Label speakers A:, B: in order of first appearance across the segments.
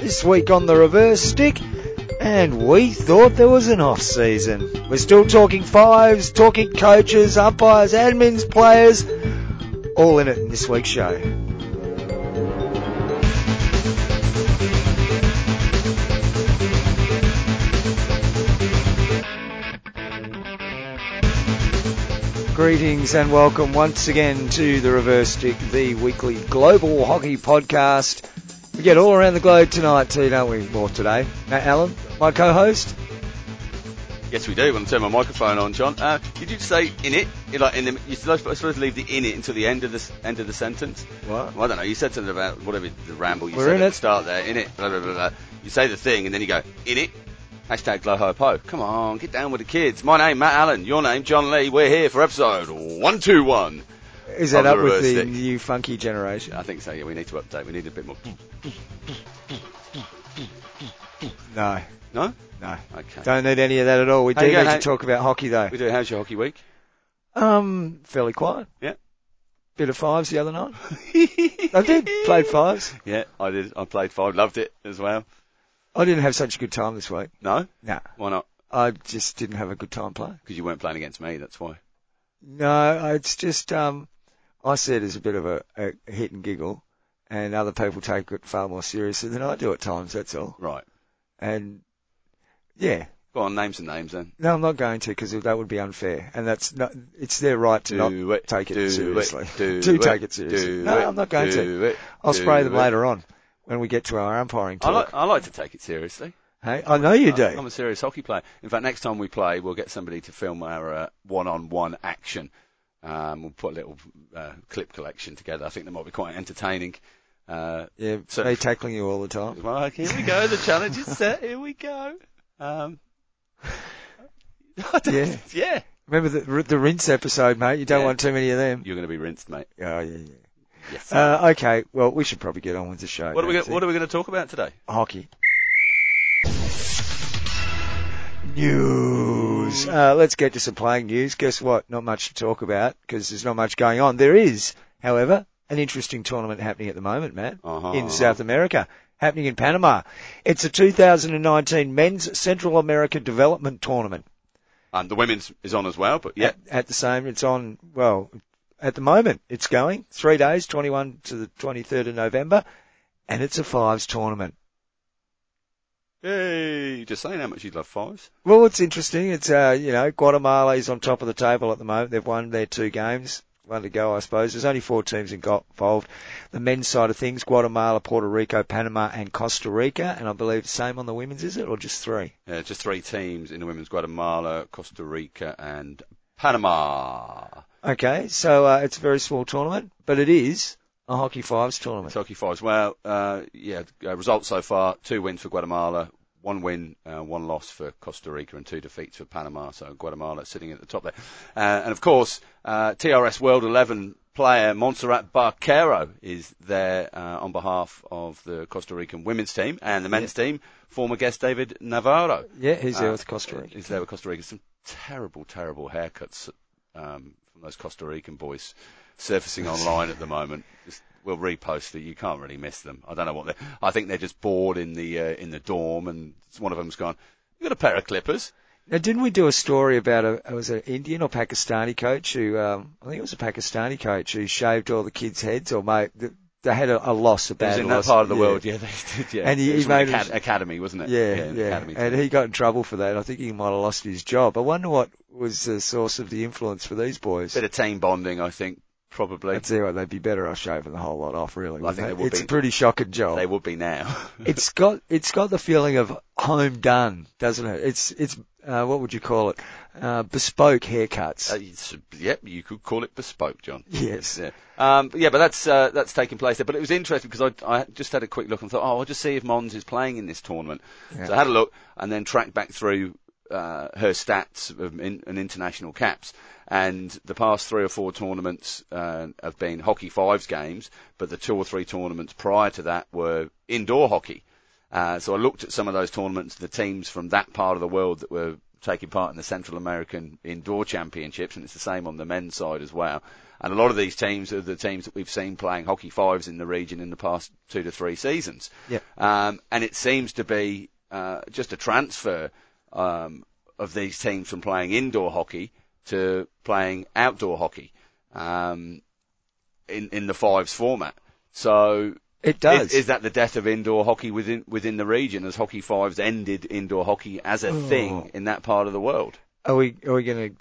A: This week on the reverse stick, and we thought there was an off season. We're still talking fives, talking coaches, umpires, admins, players, all in it in this week's show. Greetings and welcome once again to the Reverse Stick, the weekly global hockey podcast. We get all around the globe tonight too, don't we? More today. Matt Allen, my co-host.
B: Yes, we do. I'm going to turn my microphone on, John. Uh, did you say in it? You're like in the, you're supposed to leave the in it until the end of the end of the sentence.
A: What?
B: Well, I don't know. You said something about whatever the ramble you
A: We're
B: said
A: in
B: at
A: it.
B: the start there. In it. Blah, blah, blah, blah. You say the thing and then you go in it. Hashtag glow ho po. Come on, get down with the kids. My name Matt Allen. Your name John Lee. We're here for episode one two one.
A: Is that up with the
B: stick.
A: new funky generation?
B: I think so. Yeah, we need to update. We need a bit more.
A: No,
B: No.
A: no.
B: Okay.
A: Don't need any of that at all. We
B: How
A: do
B: you
A: need to talk about hockey though.
B: We do. How's your hockey week?
A: Um, fairly quiet.
B: Yeah.
A: Bit of fives the other night. I did. Played fives.
B: Yeah, I did. I played five. Loved it as well.
A: I didn't have such a good time this week.
B: No.
A: Nah.
B: Why not?
A: I just didn't have a good time playing.
B: Because you weren't playing against me. That's why.
A: No, it's just, um, I see it as a bit of a, a hit and giggle and other people take it far more seriously than I do at times, that's all.
B: Right.
A: And yeah,
B: Go on, name some names then.
A: no, I'm not going to because that would be unfair and that's not, it's their right to not
B: it.
A: take it
B: do
A: seriously.
B: It, do,
A: Do
B: it,
A: take it seriously.
B: do
A: No, I'm not going to.
B: It,
A: I'll spray them later on when we get to our umpiring
B: I
A: talk.
B: like, I like to take it seriously.
A: hey, I know you do.
B: I'm a serious hockey player. In fact, next time we play, we'll get somebody to film our uh, one-on-one action. Um, we'll put a little uh, clip collection together. I think that might be quite entertaining. Uh,
A: yeah,
B: so-
A: me tackling you all the time.
B: well, here we go. The challenge is set. Here we go. Um,
A: Yeah.
B: yeah.
A: Remember the, the rinse episode, mate? You don't
B: Yeah.
A: want too many of them.
B: You're going to be rinsed, mate.
A: Oh, yeah, yeah.
B: Yes.
A: Uh, okay, well, we should probably get on with the show.
B: what are we? Gonna, what are we going to talk about today?
A: hockey. News. Uh, let's get to some playing news. Guess what? Not much to talk about because there's not much going on. There is, however, an interesting tournament happening at the moment, Matt,
B: Uh-huh.
A: in South America, happening in Panama. It's a 2019 Men's Central America Development Tournament.
B: Um, the women's is on as well, but yeah.
A: At, at the same, it's on, well, at the moment, it's going three days, 21 to the 23rd of November, and it's a fives tournament.
B: Yay! Just saying how much you love fives.
A: Well, it's interesting. It's, uh, you know, Guatemala is on top of the table at the moment. They've won their two games. One to go, I suppose. There's only four teams involved. The men's side of things, Guatemala, Puerto Rico, Panama, and Costa Rica. And I believe the same on the women's, is it? Or just three?
B: Yeah, just three teams in the women's Guatemala, Costa Rica, and Panama.
A: Okay, so, uh, it's a very small tournament, but it is a hockey fives tournament.
B: Hockey fives. Well, uh, yeah, uh, results so far: two wins for Guatemala, one win, uh, one loss for Costa Rica, and two defeats for Panama. So Guatemala sitting at the top there. Uh, and of course, uh, TRS World 11 player Montserrat Barquero is there uh, on behalf of the Costa Rican women's team and the men's team. Former guest David Navarro.
A: Yeah, he's there
B: Uh,
A: with Costa Rica.
B: Is there with Costa Rica. Some terrible, terrible haircuts um, from those Costa Rican boys surfacing online at the moment. Just, we'll repost it. You can't really miss them. I don't know what they. I think they're just bored in the uh, in the dorm, and one of them's gone. You got a pair of clippers?
A: Now, didn't we do a story about a, it was an Indian or Pakistani coach who, um, I think it was a Pakistani coach who shaved all the kids' heads or made, they had a, a loss, a
B: It was
A: bad
B: in that part of the
A: Yeah.
B: world, yeah, they did, yeah.
A: And he- he made
B: acad- academy, wasn't it?
A: Yeah,
B: the
A: yeah.
B: academy
A: And he got in trouble for that. I think he might have lost his job. I wonder what was the source of the influence for these boys.
B: bit of team bonding, I think, probably.
A: I'd what, they'd be better off shaving the whole lot off, really.
B: Well, I think they would
A: It's
B: be.
A: a pretty shocking job.
B: They would be now.
A: it's got it's got the feeling of home done, doesn't it? It's it's uh, what would you call it? Uh, bespoke haircuts.
B: Uh, yep, you could call it bespoke, John.
A: yes.
B: Yeah. Um, but yeah, but that's uh, that's taking place there. But it was interesting because I, I just had a quick look and thought, oh, I'll just see if Mons is playing in this tournament.
A: Yeah.
B: So I had a look and then tracked back through uh, her stats of in, and international caps. And the past three or four tournaments uh, have been hockey fives games, but the two or three tournaments prior to that were indoor hockey. Uh, so I looked at some of those tournaments, the teams from that part of the world that were taking part in the Central American Indoor Championships, and it's the same on the men's side as well. And a lot of these teams are the teams that we've seen playing hockey fives in the region in the past two to three seasons.
A: Yeah.
B: Um, and it seems to be uh, just a transfer um, of these teams from playing indoor hockey to playing outdoor hockey um, in in the fives format. So
A: It does.
B: is, is that the death of indoor hockey within within the region as hockey fives ended indoor hockey as a
A: Oh.
B: thing in that part of the world?
A: Are we are we going to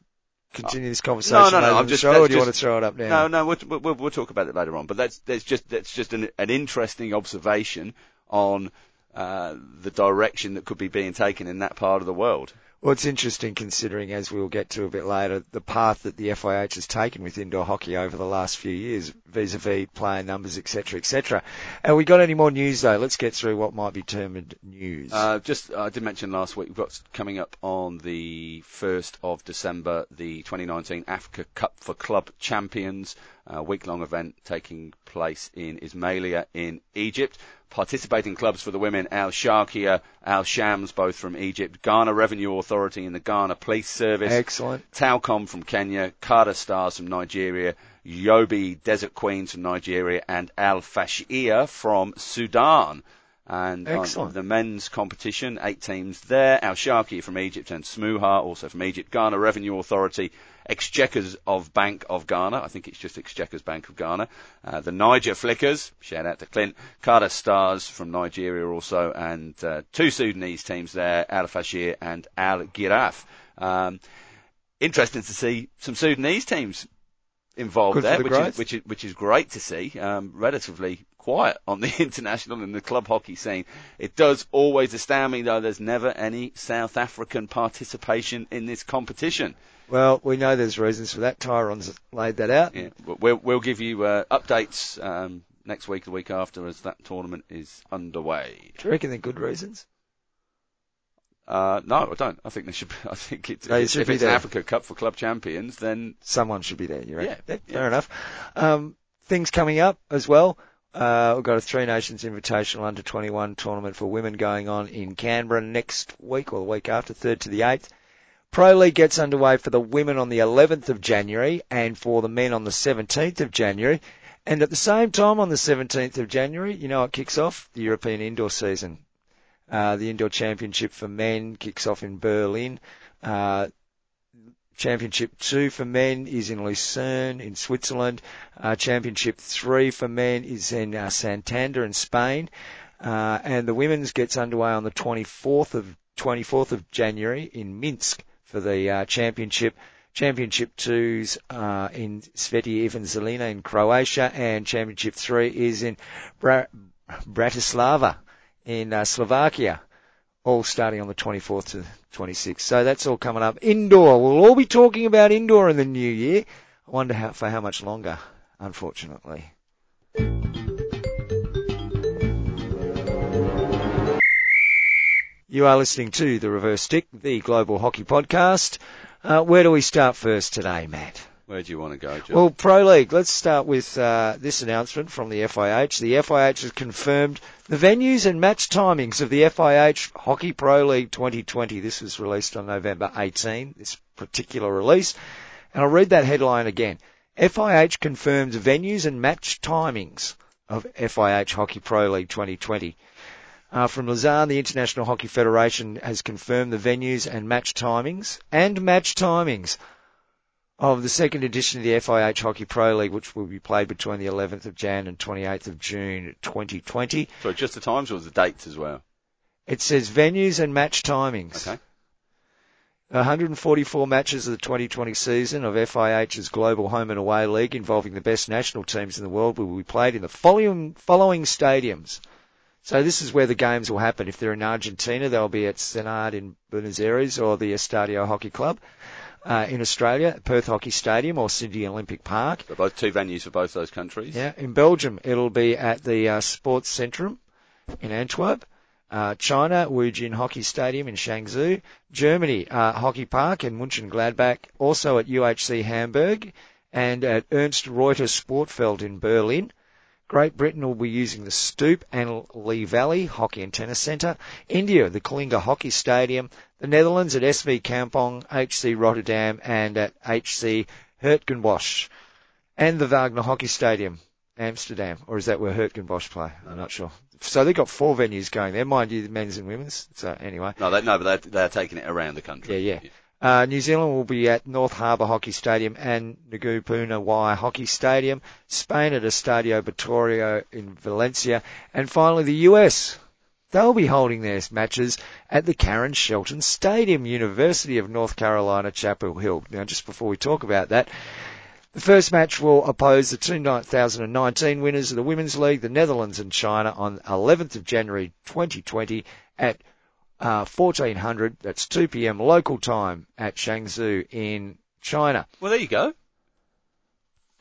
A: continue this conversation
B: no, no,
A: later
B: I'm just-
A: show, or do you want to throw it up now?
B: No, no, we'll, we'll, we'll talk about it later on. But that's that's just that's just an, an interesting observation on uh, the direction that could be being taken in that part of the world.
A: Well, it's interesting considering, as we'll get to a bit later, the path that the FIH has taken with indoor hockey over the last few years, vis-a-vis player numbers, etc., etc. Have we got any more news though? Let's get through what might be termed news.
B: Uh, just I did mention last week we've got coming up on the 1st of December the 2019 Africa Cup for Club Champions, a week-long event taking place in Ismailia in Egypt. Participating clubs for the women, Al Sharkia, Al Shams, both from Egypt, Ghana Revenue Authority and the Ghana Police Service,
A: Excellent.
B: Telkom from Kenya, Kada Stars from Nigeria, Yobe Desert Queens from Nigeria, and Al Fashia from Sudan. And
A: Excellent.
B: the men's competition, eight teams there. Al Sharki from Egypt and Smouha, also from Egypt. Ghana Revenue Authority, Exchequers of Bank of Ghana. I think it's just Exchequers Bank of Ghana. Uh, the Niger Flickers, shout out to Clint. Kada Stars from Nigeria also, and uh, two Sudanese teams there, Al Fashir and Al Giraf. Um, interesting to see some Sudanese teams involved
A: Good
B: there,
A: the
B: which
A: growth.
B: is, which is which is great to see. Um, relatively quiet on the international and the club hockey scene. It does always astound me though. There's never any South African participation in this competition.
A: Well, we know there's reasons for that. Tyron's laid that out.
B: Yeah, we'll we'll give you uh, updates um, next week, the week after, as that tournament is underway.
A: Do you reckon they're good reasons?
B: Uh, no, I don't. I think there should. Be, I think it's,
A: No, it
B: if,
A: should
B: if
A: be
B: it's an. Africa Cup for club champions, then
A: Someone should be there, you reckon?
B: Yeah,
A: Fair enough. Um, things coming up as well. Uh, we've got a Three Nations Invitational Under 21 tournament for women going on in Canberra next week or the week after, 3rd to the 8th. Pro League gets underway for the women on the 11th of January and for the men on the 17th of January. And at the same time on the 17th of January, you know, it kicks off the European indoor season. Uh, the indoor championship for men kicks off in Berlin. Uh, Championship two for men is in Lucerne in Switzerland. Uh, championship three for men is in uh, Santander in Spain. Uh, and the women's gets underway on the 24th of 24th of January in Minsk for the uh, championship. Championship two's uh, in Sveti Ivan Zelina in Croatia, and championship three is in Bra- Bratislava in uh, Slovakia all starting on the 24th to 26th. So that's all coming up. Indoor. We'll all be talking about indoor in the new year. I wonder how, for how much longer, unfortunately. You are listening to The Reverse Stick, the Global Hockey Podcast. Uh, where do we start first today, Matt?
B: where do you want to go, John?
A: Well, Pro League. Let's start with uh, this announcement from the FIH. The FIH has confirmed the venues and match timings of the FIH Hockey Pro League 2020. This was released on November 18. This particular release, and I'll read that headline again. FIH confirms venues and match timings of FIH Hockey Pro League 2020. Uh, from Lausanne, the International Hockey Federation has confirmed the venues and match timings and match timings of the second edition of the FIH Hockey Pro League, which will be played between the 11th of Jan and 28th of June 2020.
B: so just the times or the dates as well?
A: It says venues and match timings.
B: Okay.
A: 144 matches of the 2020 season of FIH's Global Home and Away League involving the best national teams in the world will be played in the following, following stadiums. So this is where the games will happen. If they're in Argentina, they'll be at CeNARD in Buenos Aires or the Estadio Hockey Club. Uh, in Australia, Perth Hockey Stadium or Sydney Olympic Park.
B: So both two venues for both those countries.
A: Yeah, in Belgium, it'll be at the uh, Sports Centrum in Antwerp. Uh, China, Wujin Hockey Stadium in Changzhou. Germany, uh, Hockey Park in Munchen Gladbach, Also at UHC Hamburg and at Ernst Reuter Sportfeld in Berlin. Great Britain will be using the Stoop and Lee Valley Hockey and Tennis Centre. India, the Kalinga Hockey Stadium. The Netherlands at SV Kampong, HC Rotterdam and at HC Hertgenbosch. and the Wagener Hockey Stadium, Amsterdam, or is that where Hertgenbosch play? I'm not sure. So they've got four venues going there, mind you, the men's and women's. So anyway,
B: No, they, no, but they're, they're taking it around the country.
A: Yeah, yeah. Uh, New Zealand will be at North Harbour Hockey Stadium and Nga Puna Wai Hockey Stadium. Spain at Estadio Vittorio in Valencia, and finally the US. They'll be holding their matches at the Karen Shelton Stadium, University of North Carolina, Chapel Hill. Now, just before we talk about that, the first match will oppose the 2019 winners of the Women's League, the Netherlands and China, on 11th of January 2020 at uh, 1400. That's 2 p.m. local time at Changzhou in China.
B: Well, there you go.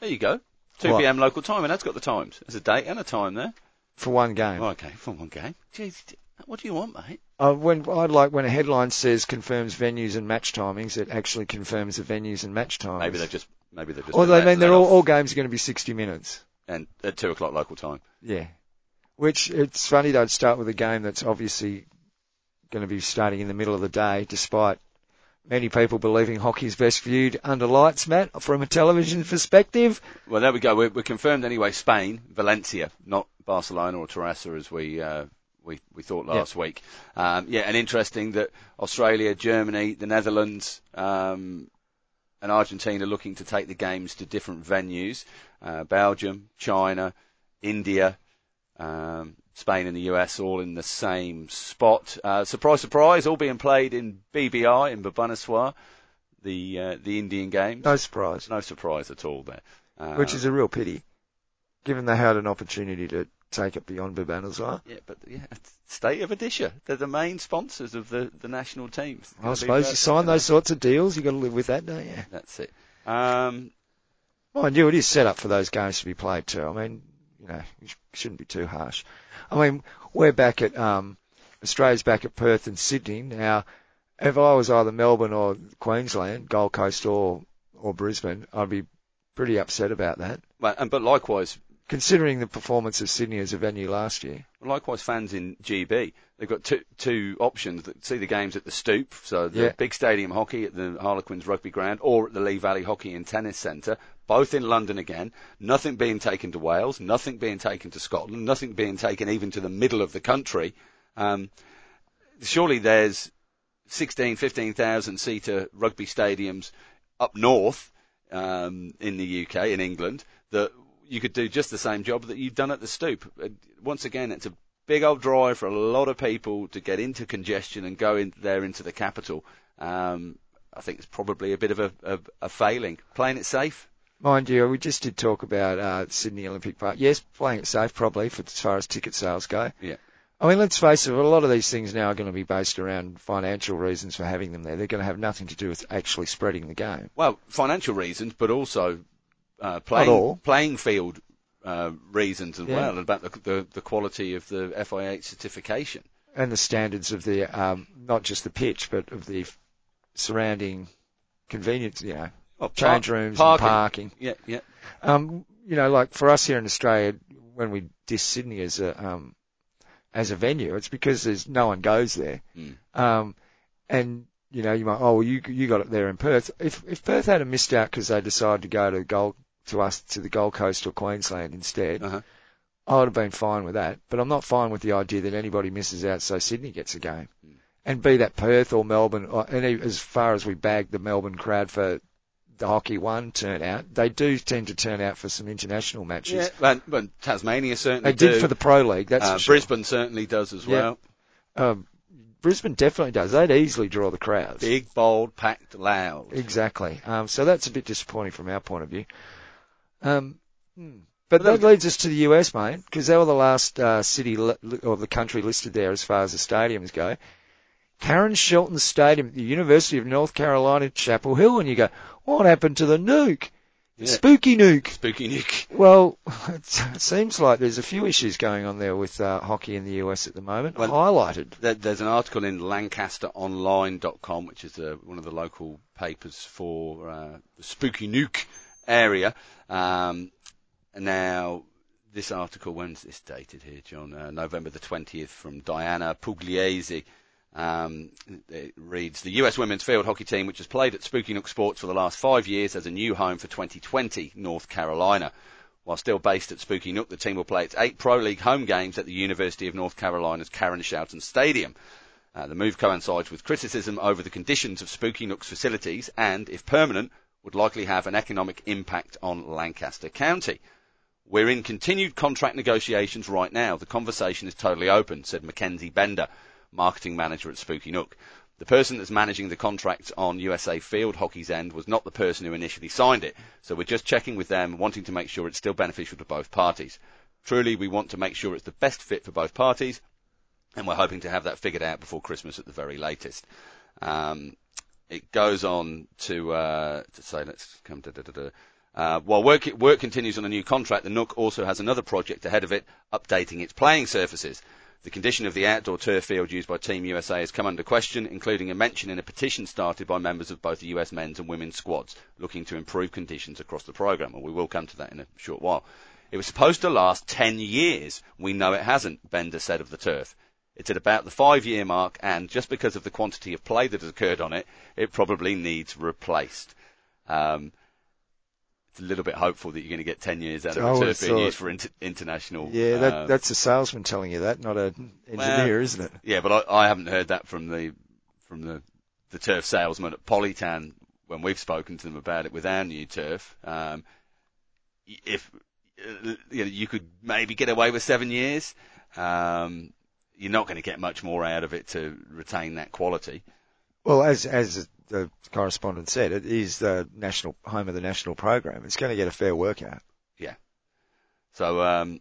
B: There you go. 2
A: What?
B: p.m. local time, and that's got the times. There's a date and a time there.
A: For one game.
B: Oh, okay, for one game. Jeez, what do you want, mate?
A: Uh, when I'd like when a headline says confirms venues and match timings, it actually confirms the venues and match times.
B: Maybe they've just, maybe they've just.
A: They
B: let-
A: mean they're
B: let
A: all,
B: off.
A: all games are going to be 60 minutes.
B: and at two o'clock local time.
A: Yeah. Which it's funny they'd start with a game that's obviously going to be starting in the middle of the day, despite many people believing hockey's best viewed under lights, Matt, from a television perspective.
B: Well, there we go. We're, we're confirmed anyway. Spain, Valencia, not Barcelona or Terrassa as we uh, we we thought last week. Um, yeah, and interesting that Australia, Germany, the Netherlands, um, and Argentina are looking to take the games to different venues. Uh, Belgium, China, India. Um, Spain and the US all in the same spot. Uh, surprise, surprise, all being played in BBI in Bhubaneswar, the uh, the Indian games.
A: No surprise.
B: No surprise at all there. Uh,
A: Which is a real pity, given they had an opportunity to take it beyond Bhubaneswar.
B: yeah, but yeah, State of Odisha. They're the main sponsors of the, the national teams.
A: I suppose you sign those sorts of deals, you've got to live with that, don't you?
B: That's it. Um,
A: Mind you, it is set up for those games to be played too. I mean, you know, you shouldn't be too harsh. I mean, we're back at, um, Australia's back at Perth and Sydney. Now, if I was either Melbourne or Queensland, Gold Coast or, or Brisbane, I'd be pretty upset about that.
B: but, and, but likewise,
A: Considering the performance of Sydney as a venue last year.
B: likewise fans in GB, they've got two, two options that see the games at the Stoop, so the
A: Yeah.
B: big stadium hockey at the Harlequins Rugby Ground, or at the Lee Valley Hockey and Tennis Centre, both in London again. Nothing being taken to Wales, nothing being taken to Scotland, nothing being taken even to the middle of the country. Um, surely there's 16, 15,000 seater rugby stadiums up north um, in the UK, in England, that you could do just the same job that you've done at the Stoop. Uh, Once again, it's a big old drive for a lot of people to get into congestion and go in there into the capital. Um, I think it's probably a bit of a, a, a failing. Playing it safe?
A: Mind you, we just did talk about uh, Sydney Olympic Park. Yes, playing it safe probably for as far as ticket sales go.
B: Yeah.
A: I mean, let's face it, a lot of these things now are going to be based around financial reasons for having them there. They're going to have nothing to do with actually spreading the game.
B: Well, financial reasons, but also uh, playing playing field uh, reasons as
A: Yeah.
B: well about the, the the quality of the FIH certification.
A: And the standards of the, um, not just the pitch, but of the surrounding convenience, you know, change
B: par-
A: rooms
B: parking.
A: and parking.
B: Yeah, yeah.
A: Um, you know, like for us here in Australia, when we diss Sydney as a, um, as a venue, it's because there's no one goes there.
B: Mm.
A: Um, and you know, you might, oh, well, you you got it there in Perth. If if Perth had a missed out because they decided to go to Gold to us to the Gold Coast or Queensland instead,
B: Uh-huh.
A: I would have been fine with that. But I'm not fine with the idea that anybody misses out so Sydney gets a game.
B: Mm.
A: And be that Perth or Melbourne, or, and as far as we bagged the Melbourne crowd for the hockey one turnout, they do tend to turn out for some international matches.
B: Yeah, and, but Tasmania certainly
A: They did for the Pro League, that's
B: uh,
A: sure.
B: Brisbane certainly does as
A: Yeah.
B: well.
A: Um, Brisbane definitely does. They'd easily draw the crowds.
B: Big, bold, packed, loud.
A: Exactly. Um, so that's a bit disappointing from our point of view. Um, hmm.
B: But
A: that leads us to the US, mate, because they were the last uh, city li- or the country listed there as far as the stadiums go. Karen Shelton Stadium at the University of North Carolina, Chapel Hill, and you go, what happened to the nuke?
B: Yeah.
A: Spooky nuke.
B: Spooky Nick.
A: Well, it seems like there's a few issues going on there with uh, hockey in the US at the moment,
B: Well-
A: highlighted.
B: There, there's an article in LancasterOnline.com, which is uh, one of the local papers for uh, the Spooky Nook area. Um, now, this article, when's this dated here, John? Uh, November the 20th from Diana Pugliese. Um, it reads, the US women's field hockey team, which has played at Spooky Nook Sports for the last five years, has a new home for 2020, North Carolina. While still based at Spooky Nook, the team will play its eight Pro League home games at the University of North Carolina's Karen Shelton Stadium. Uh, the move coincides with criticism over the conditions of Spooky Nook's facilities and, if permanent, would likely have an economic impact on Lancaster County. We're in continued contract negotiations right now. The conversation is totally open, said Mackenzie Bender, marketing manager at Spooky Nook. The person that's managing the contract on USA Field Hockey's end was not the person who initially signed it, so we're just checking with them, wanting to make sure it's still beneficial to both parties. Truly, we want to make sure it's the best fit for both parties, and we're hoping to have that figured out before Christmas at the very latest. Um, it goes on to, uh, to say, let's come to, da, da, da. Uh, while work, work continues on a new contract, the Nook also has another project ahead of it, updating its playing surfaces. The condition of the outdoor turf field used by Team USA has come under question, including a mention in a petition started by members of both the US men's and women's squads looking to improve conditions across the programme. And we will come to that in a short while. It was supposed to last 10 years. We know it hasn't, Bender said of the turf. It's at about the five year mark and just because of the quantity of play that has occurred on it, it probably needs replaced. Um, it's a little bit hopeful that you're going to get 10 years out of
A: would
B: turf being used for inter- international.
A: Yeah, that,
B: uh,
A: that's a salesman telling you that, not an engineer, isn't it?
B: yeah, but I, I haven't heard that from the from the the turf salesman at Polytan when we've spoken to them about it with our new turf. Um, if uh, you, know, you could maybe get away with seven years, um, you're not going to get much more out of it to retain that quality.
A: Well, as as the correspondent said, it is the national home of the national program. It's going to get a fair workout. Yeah.
B: So um,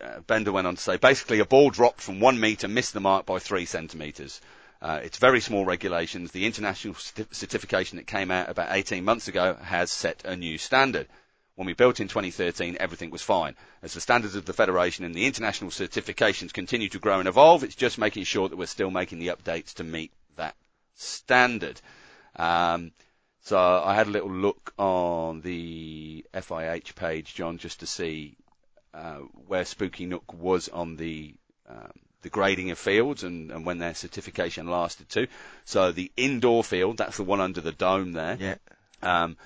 B: uh, Bender went on to say, basically a ball dropped from one metre missed the mark by three centimetres. Uh, it's very small regulations. The international certification that came out about 18 months ago has set a new standard. When we built in 2013, everything was fine. As the standards of the Federation and the international certifications continue to grow and evolve, it's just making sure that we're still making the updates to meet that standard. Um, so I had a little look on the FIH page, John, just to see uh, where Spooky Nook was on the um, the grading of fields and, and when their certification lasted to. So the indoor field, that's the one under the dome there.
A: Yeah.
B: Um,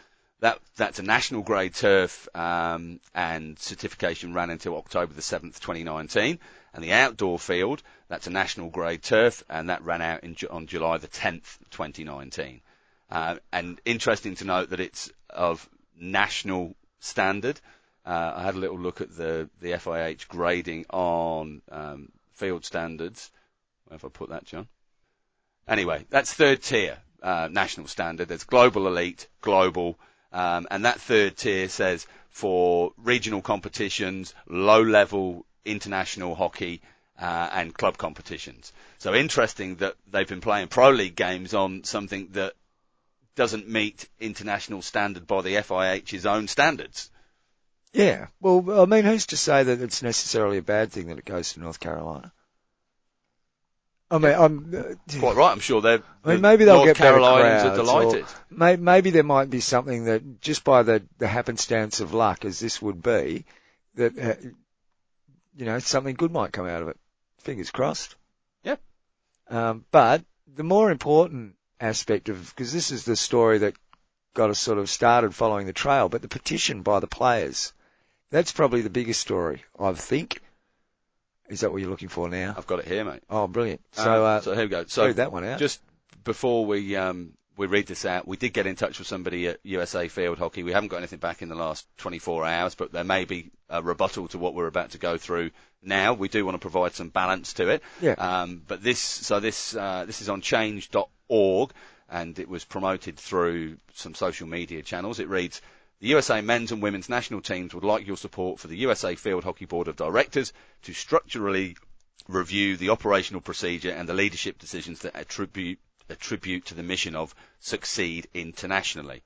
B: that that's a national grade turf, um, and certification ran until October the 7th, 2019. And the outdoor field, that's a national grade turf, and that ran out in, on July the 10th, 2019. Uh, and interesting to note that it's of national standard. Uh, I had a little look at the, the FIH grading on um, field standards. Where have I put that, John? Anyway, that's third tier uh, national standard. There's global elite, global, um, and that third tier says for regional competitions, low level international hockey, uh, and club competitions. So interesting that they've been playing pro league games on something that doesn't meet international standard by the FIH's own standards.
A: Yeah. Well, I mean, who's to say that it's necessarily a bad thing that it goes to North Carolina? I mean, I'm. uh,
B: Quite right, I'm sure they're.
A: I mean, maybe they'll
B: North
A: get better
B: Carolinians are
A: crowds or-
B: delighted.
A: May, maybe there might be something that just by the, the happenstance of luck, as this would be, that uh, you know something good might come out of it. Fingers crossed.
B: Yep.
A: Um, but the more important aspect of because this is the story that got us sort of started following the trail, but the petition by the players. That's probably the biggest story, I think. Is that what you're looking for now?
B: I've got it here, mate.
A: Oh, brilliant. So, uh,
B: so here we go. So
A: read that one out.
B: just before we um, we read this out, we did get in touch with somebody at USA Field Hockey. We haven't got anything back in the last 24 hours, but there may be a rebuttal to what we're about to go through now. We do want to provide some balance to it.
A: Yeah.
B: Um, but this, so this uh, this is on change.org, and it was promoted through some social media channels. It reads. The USA men's and women's national teams would like your support for the USA Field Hockey Board of Directors to structurally review the operational procedure and the leadership decisions that attribute attribute to the mission of succeed internationally.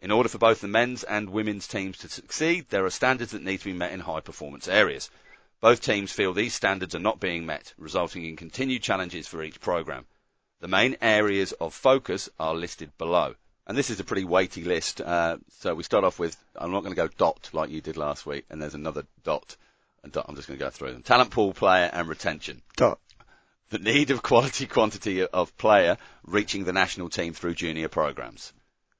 B: In order for both the men's and women's teams to succeed, there are standards that need to be met in high performance areas. Both teams feel these standards are not being met, resulting in continued challenges for each program. The main areas of focus are listed below. And this is a pretty weighty list. Uh, so we start off with, I'm not going to go dot like you did last week, and there's another dot. And dot I'm just going to go through them. Talent pool, player, and retention.
A: Dot.
B: The need of quality quantity of player reaching the national team through junior programs.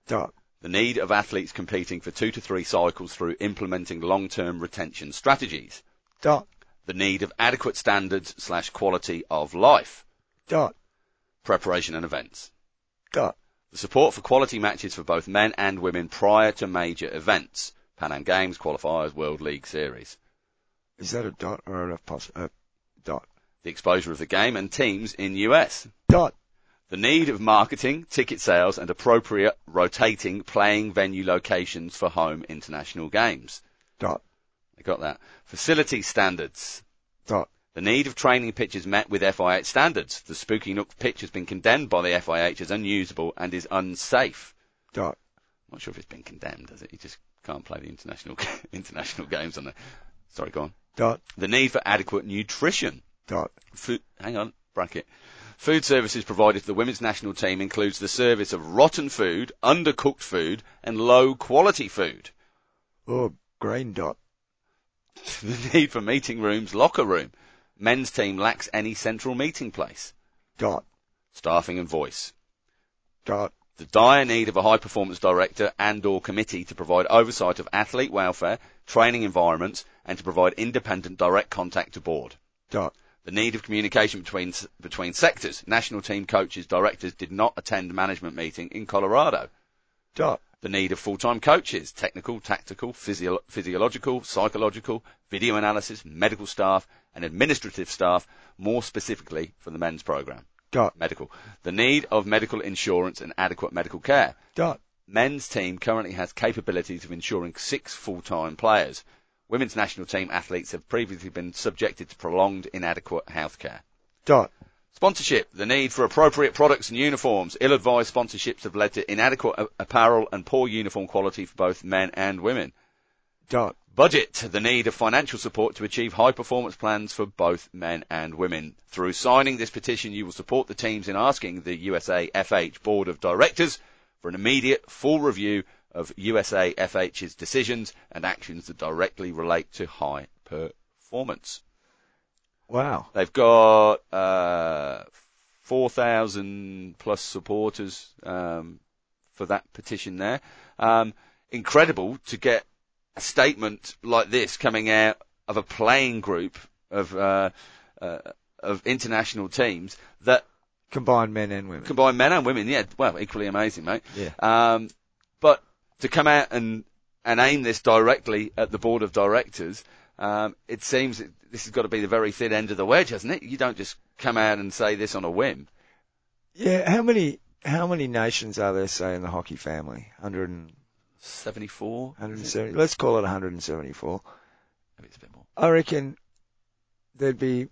A: Dot.
B: The need of athletes competing for two to three cycles through implementing long-term retention strategies.
A: Dot.
B: The need of adequate standards slash quality of life.
A: Dot.
B: Preparation and events.
A: Dot.
B: The support for quality matches for both men and women prior to major events. Pan Am Games, qualifiers, World League Series.
A: Is that a dot or a pos- a uh, dot?
B: The exposure of the game and teams in US.
A: Dot.
B: The need of marketing, ticket sales and appropriate rotating playing venue locations for home international games.
A: Dot.
B: I got that. Facility standards.
A: Dot.
B: The need of training pitches met with FIH standards. The Spooky Nook pitch has been condemned by the FIH as unusable and is unsafe.
A: Dot.
B: I'm not sure if it's been condemned, has it? You just can't play the international international games on there. Sorry, go on.
A: Dot.
B: The need for adequate nutrition.
A: Dot.
B: Food, hang on, bracket. Food services provided to the women's national team includes the service of rotten food, undercooked food, and low quality food.
A: Oh, green dot.
B: the need for meeting rooms, locker room. Men's team lacks any central meeting place.
A: Dot.
B: Staffing and voice.
A: Dot.
B: The dire need of a high performance director and or committee to provide oversight of athlete welfare, training environments, and to provide independent direct contact to board.
A: Dot.
B: The need of communication between, between sectors. National team coaches, directors did not attend management meeting in Colorado.
A: Dot.
B: The need of full-time coaches, technical, tactical, physio- physiological, psychological, video analysis, medical staff, and administrative staff, more specifically for the men's program.
A: Dot.
B: Medical. The need of medical insurance and adequate medical care.
A: Dot.
B: Men's team currently has capabilities of insuring six full-time players. Women's national team athletes have previously been subjected to prolonged inadequate healthcare.
A: Dot.
B: Sponsorship. The need for appropriate products and uniforms. Ill-advised sponsorships have led to inadequate apparel and poor uniform quality for both men and women.
A: Dot.
B: Budget. The need of financial support to achieve high performance plans for both men and women. Through signing this petition, you will support the teams in asking the USA FH Board of Directors for an immediate full review of USA FH's decisions and actions that directly relate to high performance.
A: Wow.
B: They've got uh, 4,000 plus supporters um, for that petition there. Um, incredible to get a statement like this coming out of a playing group of uh, uh, of international teams that
A: Combined men and women.
B: combine men and women. Yeah, well, equally amazing, mate.
A: Yeah.
B: Um, but to come out and and aim this directly at the board of directors, um, it seems this has got to be the very thin end of the wedge, hasn't it? You don't just come out and say this on a whim.
A: Yeah. How many how many nations are there, say, in the hockey family?
B: 174?
A: 170. Let's call it 174.
B: Maybe it's a bit more.
A: I reckon there'd be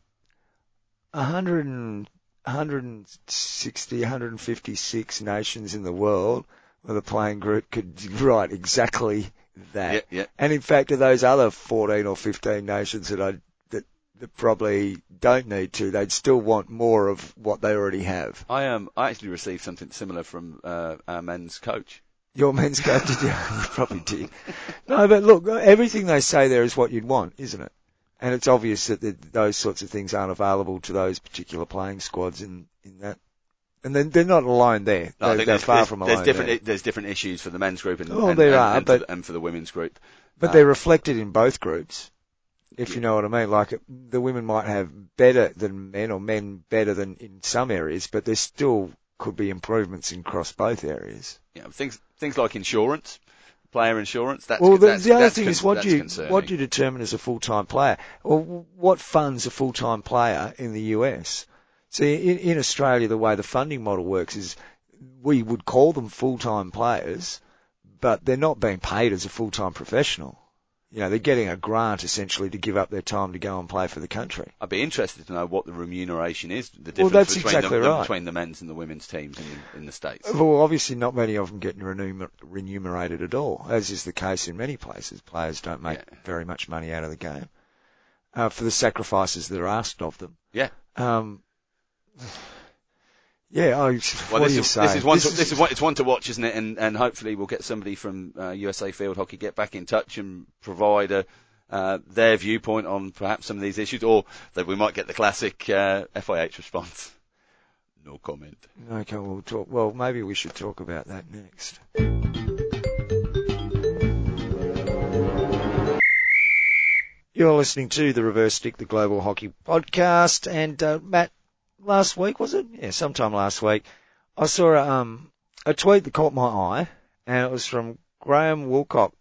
A: 100 and, 160, 156 nations in the world where the playing group could write exactly that. And in fact, of those other 14 or 15 nations that I that, that probably don't need to, they'd still want more of what they already have.
B: I um I actually received something similar from uh, our men's coach.
A: Your men's coach did you? you probably did. No, but look, everything they say there is what you'd want, isn't it? And it's obvious that the, those sorts of things aren't available to those particular playing squads in, in that. And then they're not alone there.
B: No,
A: they're, they're
B: there's,
A: far
B: there's,
A: from
B: there's different
A: there.
B: there's different issues for the men's group and,
A: Oh,
B: and,
A: there
B: and,
A: are,
B: and, for,
A: but-
B: the, and for the women's group.
A: But they're um, reflected in both groups, if you know what I mean. Like the women might have better than men, or men better than in some areas, but there still could be improvements in across both areas.
B: know, things things like insurance, player insurance. That's
A: well, the,
B: that's,
A: the other
B: that's
A: thing is what do you
B: concerning.
A: what do you determine as a full time player? Well, what funds a full time player in the US? See, in, in Australia, the way the funding model works is we would call them full time players, but they're not being paid as a full time professional. You know, they're getting a grant essentially to give up their time to go and play for the country.
B: I'd be interested to know what the remuneration is. The
A: Well,
B: difference
A: that's
B: between,
A: exactly
B: the, the-
A: right.
B: between the men's and the women's teams in, in the states.
A: Well, obviously not many of them get remuner- remunerated at all, as is the case in many places. Players don't make
B: Yeah.
A: very much money out of the game uh, for the sacrifices that are asked of them.
B: Yeah.
A: Um, yeah. I,
B: Well, this is, this is one. to, this is one. It's one to watch, isn't it? And and hopefully we'll get somebody from uh, USA Field Hockey get back in touch and provide a uh, their viewpoint on perhaps some of these issues, or that we might get the classic uh, FIH response. No comment.
A: Okay, we'll talk. Well, maybe we should talk about that next. You're listening to the Reverse Stick, the Global Hockey Podcast, and uh, Matt, last week was it? Yeah, sometime last week, I saw a, um, a tweet that caught my eye, and it was from Graham Wilcock,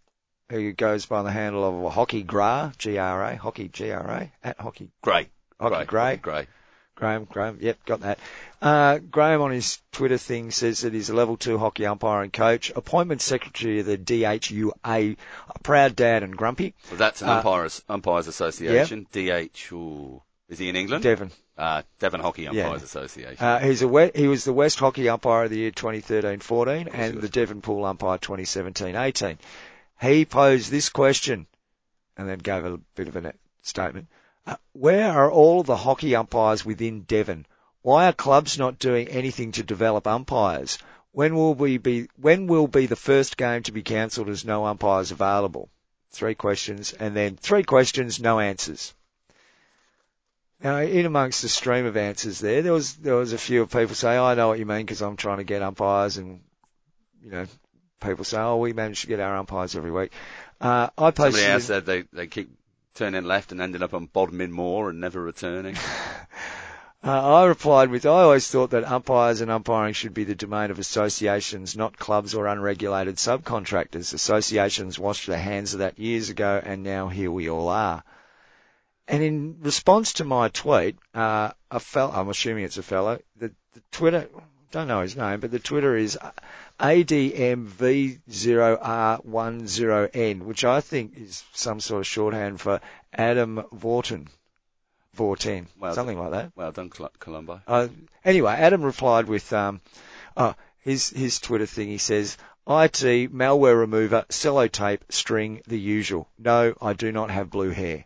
A: who goes by the handle of Hockey Gra, G-R-A, Hockey G-R-A, at Hockey
B: Great.
A: Hockey Gray.
B: Great.
A: Graham, Graham, yep, got that. Uh, Graham on his Twitter thing says that he's a level two hockey umpire and coach, appointment secretary of the DHUA, a proud dad and grumpy.
B: Well, that's an
A: Uh,
B: umpires, umpires association. DH. Ooh. Is he in England?
A: Devon.
B: Uh, Devon Hockey
A: Yeah.
B: Umpires Association.
A: Uh, he's a we- he was the West Hockey Umpire of the year 2013-14 and the Devon Pool Umpire 2017-18. He posed this question and then gave a bit of a statement. Uh, where are all the hockey umpires within Devon? Why are clubs not doing anything to develop umpires? When will we be, when will be the first game to be cancelled as no umpires available? Three questions and then three questions, no answers. Now, in amongst the stream of answers there, there was there was a few of people say, "I know what you mean," because I'm trying to get umpires, and you know, people say, "Oh, we manage to get our umpires every week." Uh, I posted.
B: Somebody else said they, they keep turning left and ended up on Bodmin Moor and never returning.
A: Uh, I replied with, I always thought that umpires and umpiring should be the domain of associations, not clubs or unregulated subcontractors. Associations washed their hands of that years ago, and now here we all are. And in response to my tweet, uh, a fellow, I'm assuming it's a fellow, the, the Twitter, don't know his name, but the Twitter is ADMV0R10N, which I think is some sort of shorthand for Adam Vorten. Vorten,
B: Well
A: something like that.
B: well done, Col- Columbo.
A: Uh, anyway, Adam replied with um, oh, his his Twitter thing. He says, "IT malware remover, sellotape, string, the usual. No, I do not have blue hair."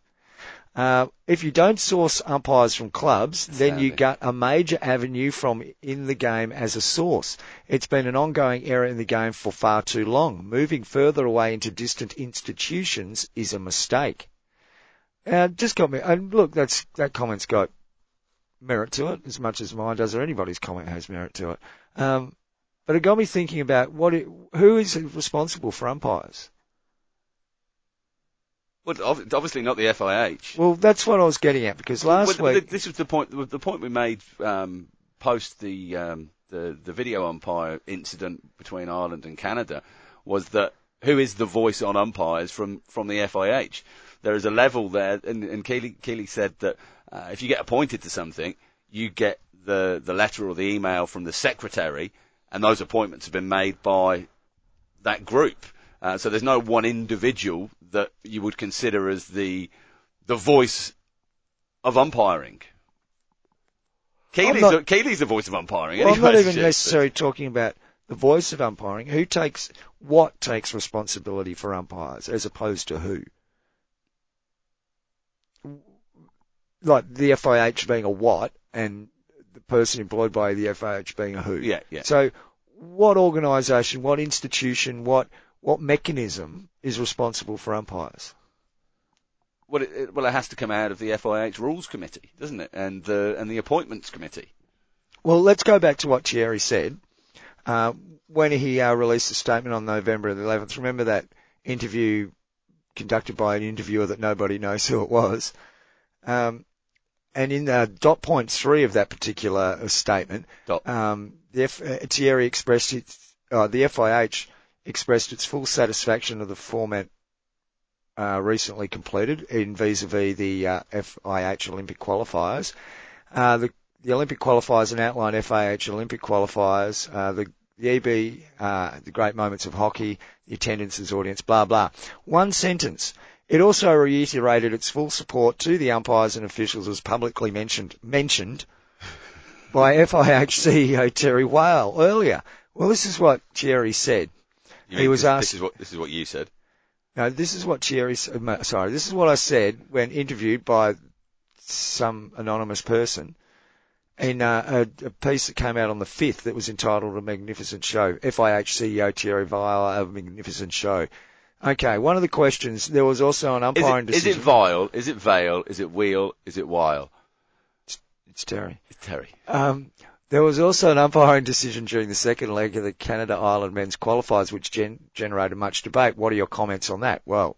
A: Uh, if you don't source umpires from clubs, then you got a major avenue from in the game as a source. It's been an ongoing error in the game for far too long. Moving further away into distant institutions is a mistake. Uh, just got me, and look, that's, that comment's got merit to it, as much as mine does, or anybody's comment has merit to it. Um, but it got me thinking about what it, who is responsible for umpires?
B: Well, obviously not the FIH.
A: Well, that's what I was getting at because last
B: Well,
A: week,
B: this was the point. The point we made um, post the, um, the the video umpire incident between Ireland and Canada was that who is the voice on umpires from from the FIH? There is a level there, and, and Keeley, Keeley said that uh, if you get appointed to something, you get the the letter or the email from the secretary, and those appointments have been made by that group. Uh, so there's no one individual that you would consider as the the voice of umpiring. Keeley's,
A: not-
B: the, Keeley's the voice of umpiring.
A: well, I'm not even necessarily talking about the voice of umpiring. Who takes, what takes responsibility for umpires as opposed to who? Like the FIH being a what and the person employed by the FIH being a who.
B: Yeah, yeah.
A: So what organisation, what institution, what, what mechanism is responsible for umpires?
B: Well, it, it, well, it has to come out of the FIH rules committee, doesn't it? And the and the appointments committee.
A: Well, let's go back to what Thierry said uh, when he uh, released a statement on November the 11th. Remember that interview conducted by an interviewer that nobody knows who it was. Um, and in uh, dot point three of that particular uh, statement, um, the F- uh, Thierry expressed its, uh, the FIH expressed its full satisfaction of the format uh, recently completed in vis-a-vis the uh, FIH Olympic qualifiers. Uh, the, the Olympic qualifiers and outline FIH Olympic qualifiers, uh, the, the EB, uh, the great moments of hockey, the attendances, audience, blah blah. One sentence. It also reiterated its full support to the umpires and officials as publicly mentioned mentioned by FIH CEO Terry Whale earlier. Well, this is what Thierry said.
B: You
A: He
B: mean
A: was
B: this,
A: asked-
B: This is what this is what you said.
A: No, this is what Thierry, sorry, this is what I said when interviewed by some anonymous person in uh, a, a piece that came out on the 5th that was entitled A Magnificent Show. FIH CEO Thierry Vile, A Magnificent Show. Okay, one of the questions, there was also an
B: Is
A: umpiring
B: it, is
A: decision.
B: it Vile? Is it Vale? Is it Wheel? Is it Weil?
A: it's Terry.
B: It's Terry.
A: Um, there was also an umpiring decision during the second leg of the Canada Ireland men's qualifiers, which gen- generated much debate. What are your comments on that? Well,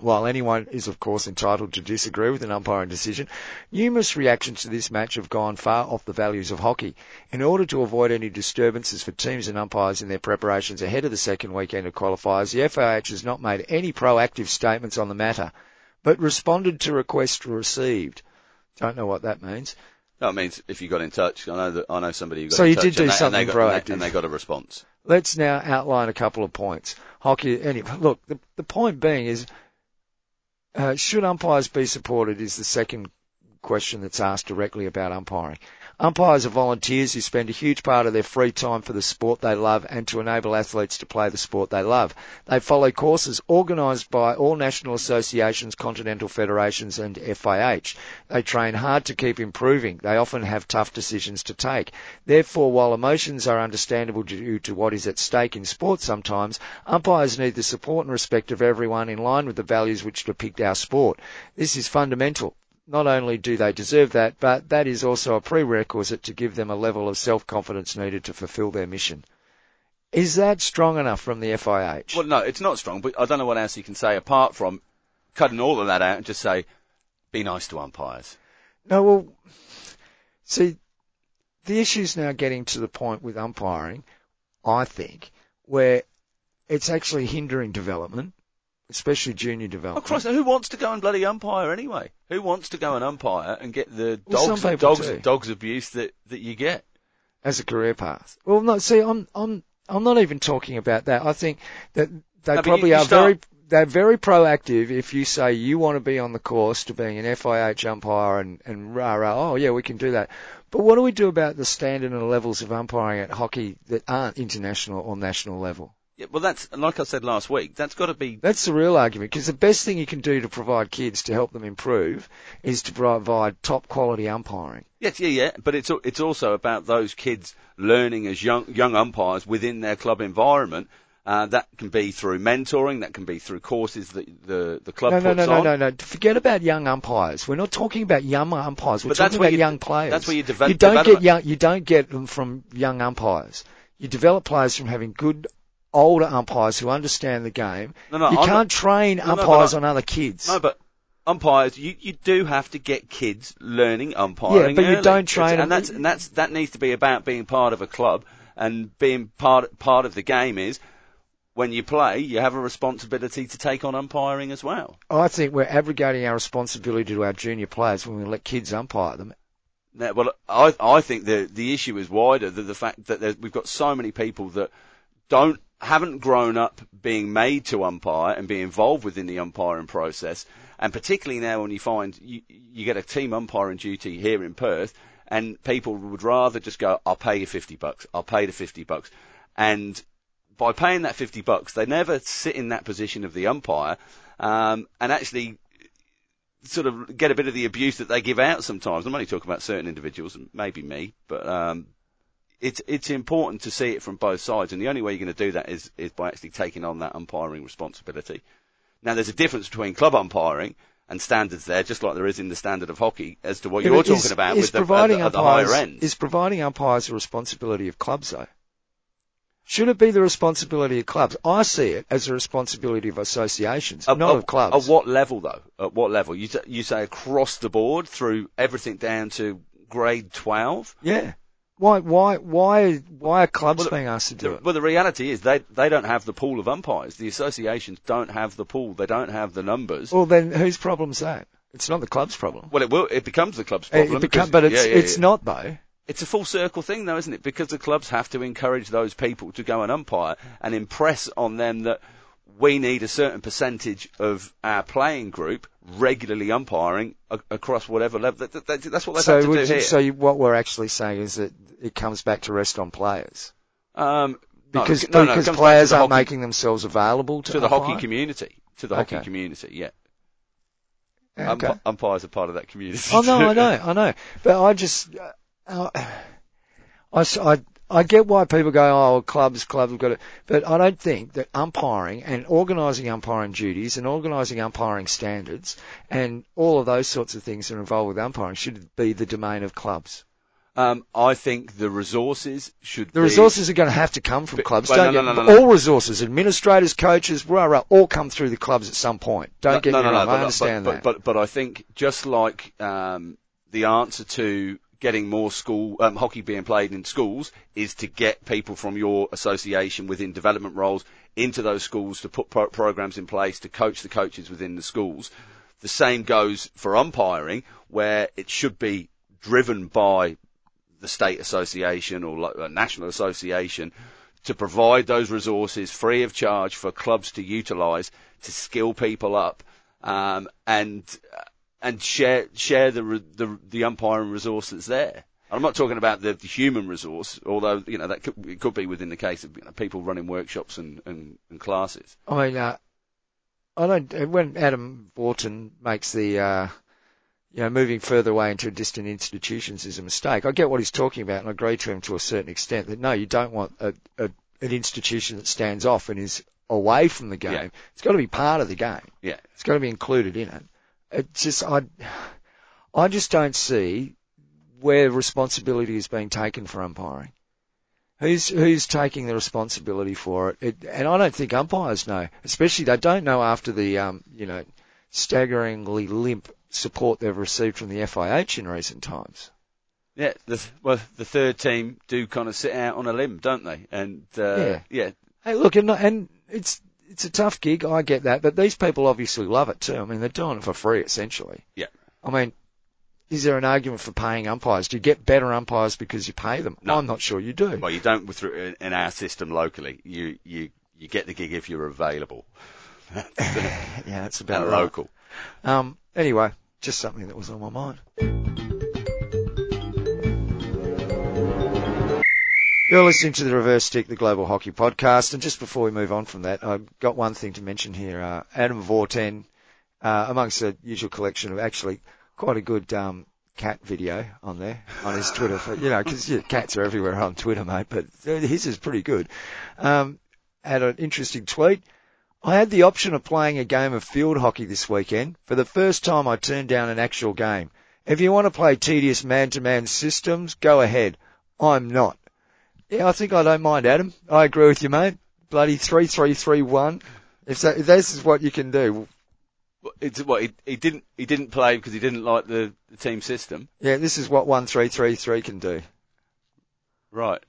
A: while anyone is of course entitled to disagree with an umpiring decision, numerous reactions to this match have gone far off the values of hockey. In order to avoid any disturbances for teams and umpires in their preparations ahead of the second weekend of qualifiers, the FIH has not made any proactive statements on the matter, but responded to requests received. Don't know what that means.
B: No, means if you got in touch, I know that I know somebody who got
A: So
B: in
A: you
B: touch
A: did do
B: and they,
A: something
B: and they got,
A: proactive.
B: and they got a response.
A: Let's now outline a couple of points. Hockey, anyway, look, the, the point being is, uh, should umpires be supported is the second question that's asked directly about umpiring. Umpires are volunteers who spend a huge part of their free time for the sport they love and to enable athletes to play the sport they love. They follow courses organised by all national associations, continental federations and FIH. They train hard to keep improving. They often have tough decisions to take. Therefore, while emotions are understandable due to what is at stake in sport sometimes, umpires need the support and respect of everyone in line with the values which depict our sport. This is fundamental not only do they deserve that, but that is also a prerequisite to give them a level of self-confidence needed to fulfill their mission. Is that strong enough from the FIH?
B: Well, no, it's not strong, but I don't know what else you can say apart from cutting all of that out and just say, be nice to umpires.
A: No, well, see, the issue's now getting to the point with umpiring, I think, where it's actually hindering development, especially junior
B: Oh,
A: development.
B: Christ, who wants to go and bloody umpire anyway? Who wants to go and umpire and get the
A: Well,
B: dogs, dogs,
A: do.
B: dogs abuse that, that you get?
A: as a career path. Well, no, see, I'm, I'm, I'm not even talking about that. I think that they
B: No,
A: probably
B: you- you
A: are
B: start-
A: very, they're very proactive if you say you want to be on the course to being an FIH umpire and, and rah rah, oh yeah, we can do that. But what do we do about the standard and levels of umpiring at hockey that aren't international or national level?
B: Yeah, well, that's like I said last week. That's got to be.
A: That's the real argument because the best thing you can do to provide kids to help them improve is to provide top quality umpiring.
B: Yes, yeah, yeah. But it's it's also about those kids learning as young young umpires within their club environment. Uh, that can be through mentoring. That can be through courses that the the club
A: No, no, no,
B: on.
A: no, no, no. Forget about young umpires. We're not talking about young umpires. We're
B: But
A: talking about
B: you-
A: young players.
B: that's where you develop-
A: You don't
B: development-
A: get young. You don't get them from young umpires. You develop players from having good older umpires who understand the game.
B: No, no,
A: you
B: I'm
A: can't
B: not-
A: train
B: No, no,
A: umpires
B: I-
A: on other kids.
B: No, but umpires, you, you do have to get kids learning umpiring.
A: Yeah, but you don't train
B: It's-
A: them-
B: and that's and that's that needs to be about being part of a club and being part part of the game is when you play, you have a responsibility to take on umpiring as well.
A: I think we're abrogating our responsibility to our junior players when we let kids umpire them.
B: Now, well, I I think the the issue is wider than the fact that we've got so many people that don't haven't grown up being made to umpire and be involved within the umpiring process, and particularly now when you find you, you get a team umpiring duty here in Perth, and people would rather just go, I'll pay you fifty bucks, I'll pay the fifty bucks, and by paying that fifty bucks, they never sit in that position of the umpire, um, and actually sort of get a bit of the abuse that they give out sometimes. I'm only talking about certain individuals, maybe me, but um, it's it's important to see it from both sides, and the only way you're going to do that is is by actually taking on that umpiring responsibility. Now, there's a difference between club umpiring and standards there, just like there is in the standard of hockey, as to what
A: Yeah,
B: you're
A: is-
B: talking about with the, at the, at the higher end.
A: Is providing umpires a responsibility of clubs though? Should it be the responsibility of clubs? I see it as a responsibility of associations,
B: At-
A: not
B: at-
A: of clubs.
B: At what level, though? At what level? You, t- you say across the board through everything down to grade 12?
A: Yeah. Why, why, why, why are clubs
B: Well, the-
A: being asked to do
B: The-
A: it?
B: Well, the reality is they they don't have the pool of umpires. The associations don't have the pool. They don't have the numbers.
A: Well, then whose problem's that? It's not the club's problem.
B: Well, it will. It becomes the club's
A: It
B: problem.
A: become,
B: because-
A: but it's
B: yeah, yeah,
A: it's
B: yeah.
A: not though.
B: It's a full circle thing, though, isn't it? Because the clubs have to encourage those people to go and umpire and impress on them that we need a certain percentage of our playing group regularly umpiring a- across whatever level. That, that, that's what they
A: So,
B: have to do
A: you-
B: here.
A: so what we're actually saying is that it comes back to rest on players
B: um,
A: because
B: no, no,
A: because
B: back
A: players aren't
B: hockey-
A: making themselves available to,
B: to the hockey community. To the hockey community, yeah.
A: Okay.
B: Ump- umpires are part of that community.
A: Oh no, I know, I know. But I just, uh, I, s- I, I get why people go, oh, clubs, clubs have got it, but I don't think that umpiring and organising umpiring duties and organising umpiring standards and all of those sorts of things that are involved with umpiring should be the domain of clubs.
B: Um, I think the resources should.
A: The
B: be,
A: resources are going to have to come from
B: But-
A: clubs. don't
B: no, no, no, no,
A: all resources, administrators, coaches, rah, rah, all come through the clubs at some point. Don't
B: No,
A: get
B: no,
A: me
B: no,
A: wrong.
B: no,
A: I understand
B: but,
A: that.
B: But, but, but I think just like um, the answer to getting more school um, hockey being played in schools is to get people from your association within development roles into those schools to put pro- programs in place to coach the coaches within the schools. The same goes for umpiring, where it should be driven by the state association or a national association to provide those resources free of charge for clubs to utilise to skill people up um, and and share share the the, the umpiring resource that's there. I'm not talking about the, the human resource, although you know that could, it could be within the case of you know, people running workshops and, and, and classes.
A: I mean, uh, I don't. When Adam Wharton makes the, uh, you know, moving further away into distant institutions is a mistake. I get what he's talking about, and I agree to him to a certain extent. That no, you don't want a, a an institution that stands off and is away from the game.
B: Yeah.
A: It's got to be part of the game.
B: Yeah.
A: It's got to be included in it. It just, I, I just don't see where responsibility is being taken for umpiring. Who's who's taking the responsibility for it? it? And I don't think umpires know, especially they don't know after the um, you know staggeringly limp support they've received from the FIH in recent times.
B: Yeah, the, well, the third team do kind of sit out on a limb, don't they? And uh,
A: Yeah.
B: yeah,
A: Hey, look, and, and it's it's a tough gig. I get that, but these people obviously love it too. I mean, they're doing it for free essentially.
B: Yeah.
A: I mean, is there an argument for paying umpires? Do you get better umpires because you pay them?
B: No.
A: I'm not sure you do.
B: Well, you don't with in, our system locally. You you you get the gig if you're available.
A: yeah, that's about right.
B: local.
A: Um, anyway, just something that was on my mind. You're listening to the Reverse Stick, the Global Hockey Podcast, and just before we move on from that, I've got one thing to mention here. Uh, Adam Vorten, uh, amongst the usual collection of actually quite a good um, cat video on there on his Twitter. For, you know, because yeah, cats are everywhere on Twitter, mate. But his is pretty good. Um, had an interesting tweet. I had the option of playing a game of field hockey this weekend. For the first time, I turned down an actual game. If you want to play tedious man-to-man systems, go ahead. I'm not. Yeah, I think I don't mind, Adam. I agree with you, mate. Bloody three three three one. If, that, if this is what you can do,
B: Well, It's what he, he didn't he didn't play because he didn't like the, the team system.
A: yeah, this is what one three three three can do.
B: Right.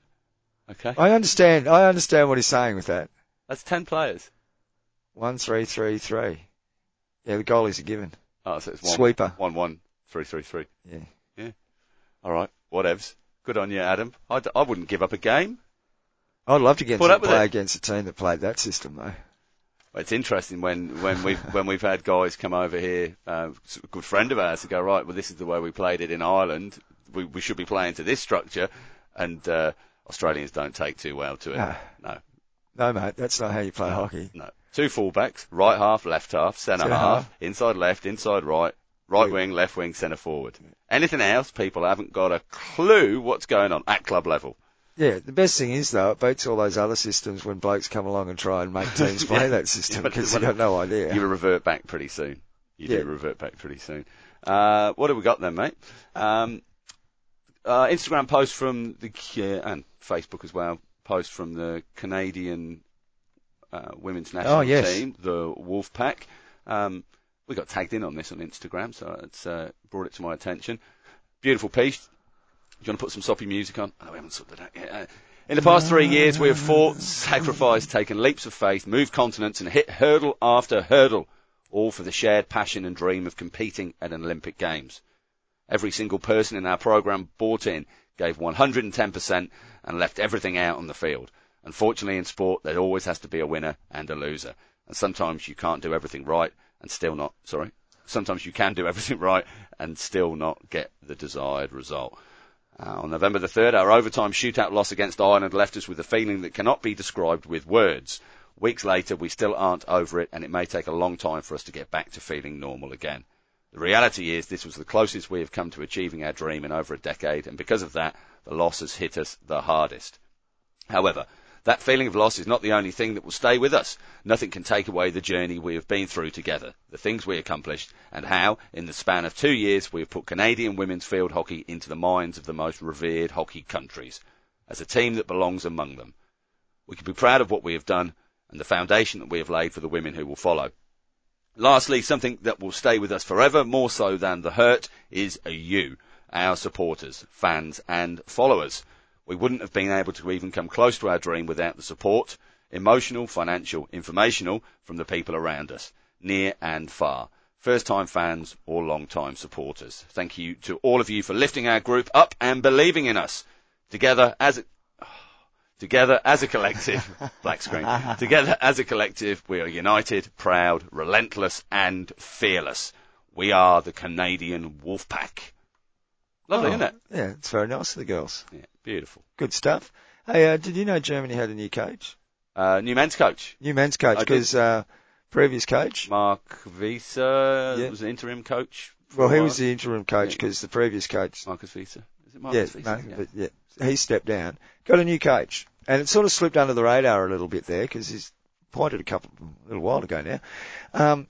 B: Okay.
A: I understand. I understand what he's saying with that.
B: That's ten players.
A: One three three three. Yeah, the goalies are given.
B: Oh, so it's one
A: Sweeper.
B: one one three three three.
A: Yeah.
B: Yeah. All right. Whatevs. Good on you, Adam. I, d- I wouldn't give up a game.
A: I'd love to get
B: Put
A: to play
B: it.
A: against a team that played that system though.
B: It's interesting when when we've, when we've had guys come over here, uh, a good friend of ours, to go right. Well, this is the way we played it in Ireland. We we should be playing to this structure, and uh, Australians don't take too well to it.
A: No.
B: No,
A: No, mate, that's not how you play hockey.
B: no. Two fullbacks, right half, left half, centre
A: Centre
B: half,
A: half.
B: inside left, inside right, right wing, left wing, centre forward. Anything else, people haven't got a clue what's going on at club level.
A: Yeah, the best thing is though, it beats all those other systems when blokes come along and try and make teams play
B: Yeah.
A: that system because you got no idea.
B: You revert back pretty soon. You
A: Yeah.
B: do revert back pretty soon. Uh, what have we got then, mate? Um, uh, Instagram post from the uh, and Facebook as well. Post from the Canadian uh, women's national
A: Oh, yes.
B: team, the Wolfpack. Um, we got tagged in on this on Instagram, so it's uh, brought it to my attention. Beautiful piece. Do you want to put some soppy music on? Oh, we haven't sorted that yet. Uh, in the past three years, we have fought, sacrificed, taken leaps of faith, moved continents, and hit hurdle after hurdle, all for the shared passion and dream of competing at an Olympic Games. Every single person in our program bought in, gave 110%, and left everything out on the field. Unfortunately, in sport, there always has to be a winner and a loser. And sometimes you can't do everything right and still not, sorry, sometimes you can do everything right and still not get the desired result. Uh, on November the 3rd, our overtime shootout loss against Ireland left us with a feeling that cannot be described with words. Weeks later, we still aren't over it, and it may take a long time for us to get back to feeling normal again. The reality is this was the closest we have come to achieving our dream in over a decade, and because of that, the loss has hit us the hardest. However, that feeling of loss is not the only thing that will stay with us. Nothing can take away the journey we have been through together, the things we accomplished, and how, in the span of two years, we have put Canadian women's field hockey into the minds of the most revered hockey countries, as a team that belongs among them. We can be proud of what we have done and the foundation that we have laid for the women who will follow. Lastly, something that will stay with us forever, more so than the hurt, is you, our supporters, fans and followers. We wouldn't have been able to even come close to our dream without the support, emotional, financial, informational, from the people around us, near and far. First time fans or long time supporters. Thank you to all of you for lifting our group up and believing in us. Together as a, together as a collective, black screen, together as a collective, we are united, proud, relentless and fearless. We are the Canadian Wolfpack. Lovely,
A: Oh,
B: isn't it?
A: Yeah, it's very nice of the girls.
B: Yeah, beautiful.
A: Good stuff. Hey, uh, did you know Germany had a new coach?
B: Uh, new men's coach,
A: New men's coach, because uh, previous coach,
B: Mark Weise,
A: Yeah.
B: was an interim coach.
A: well, he was the interim coach
B: Yeah.
A: because the previous coach,
B: Markus Weise. Is it
A: yeah,
B: Markus Weise?
A: no, but yeah, he stepped down, got a new coach, and it sort of slipped under the radar a little bit there because he's appointed a couple, a little while ago now. Um,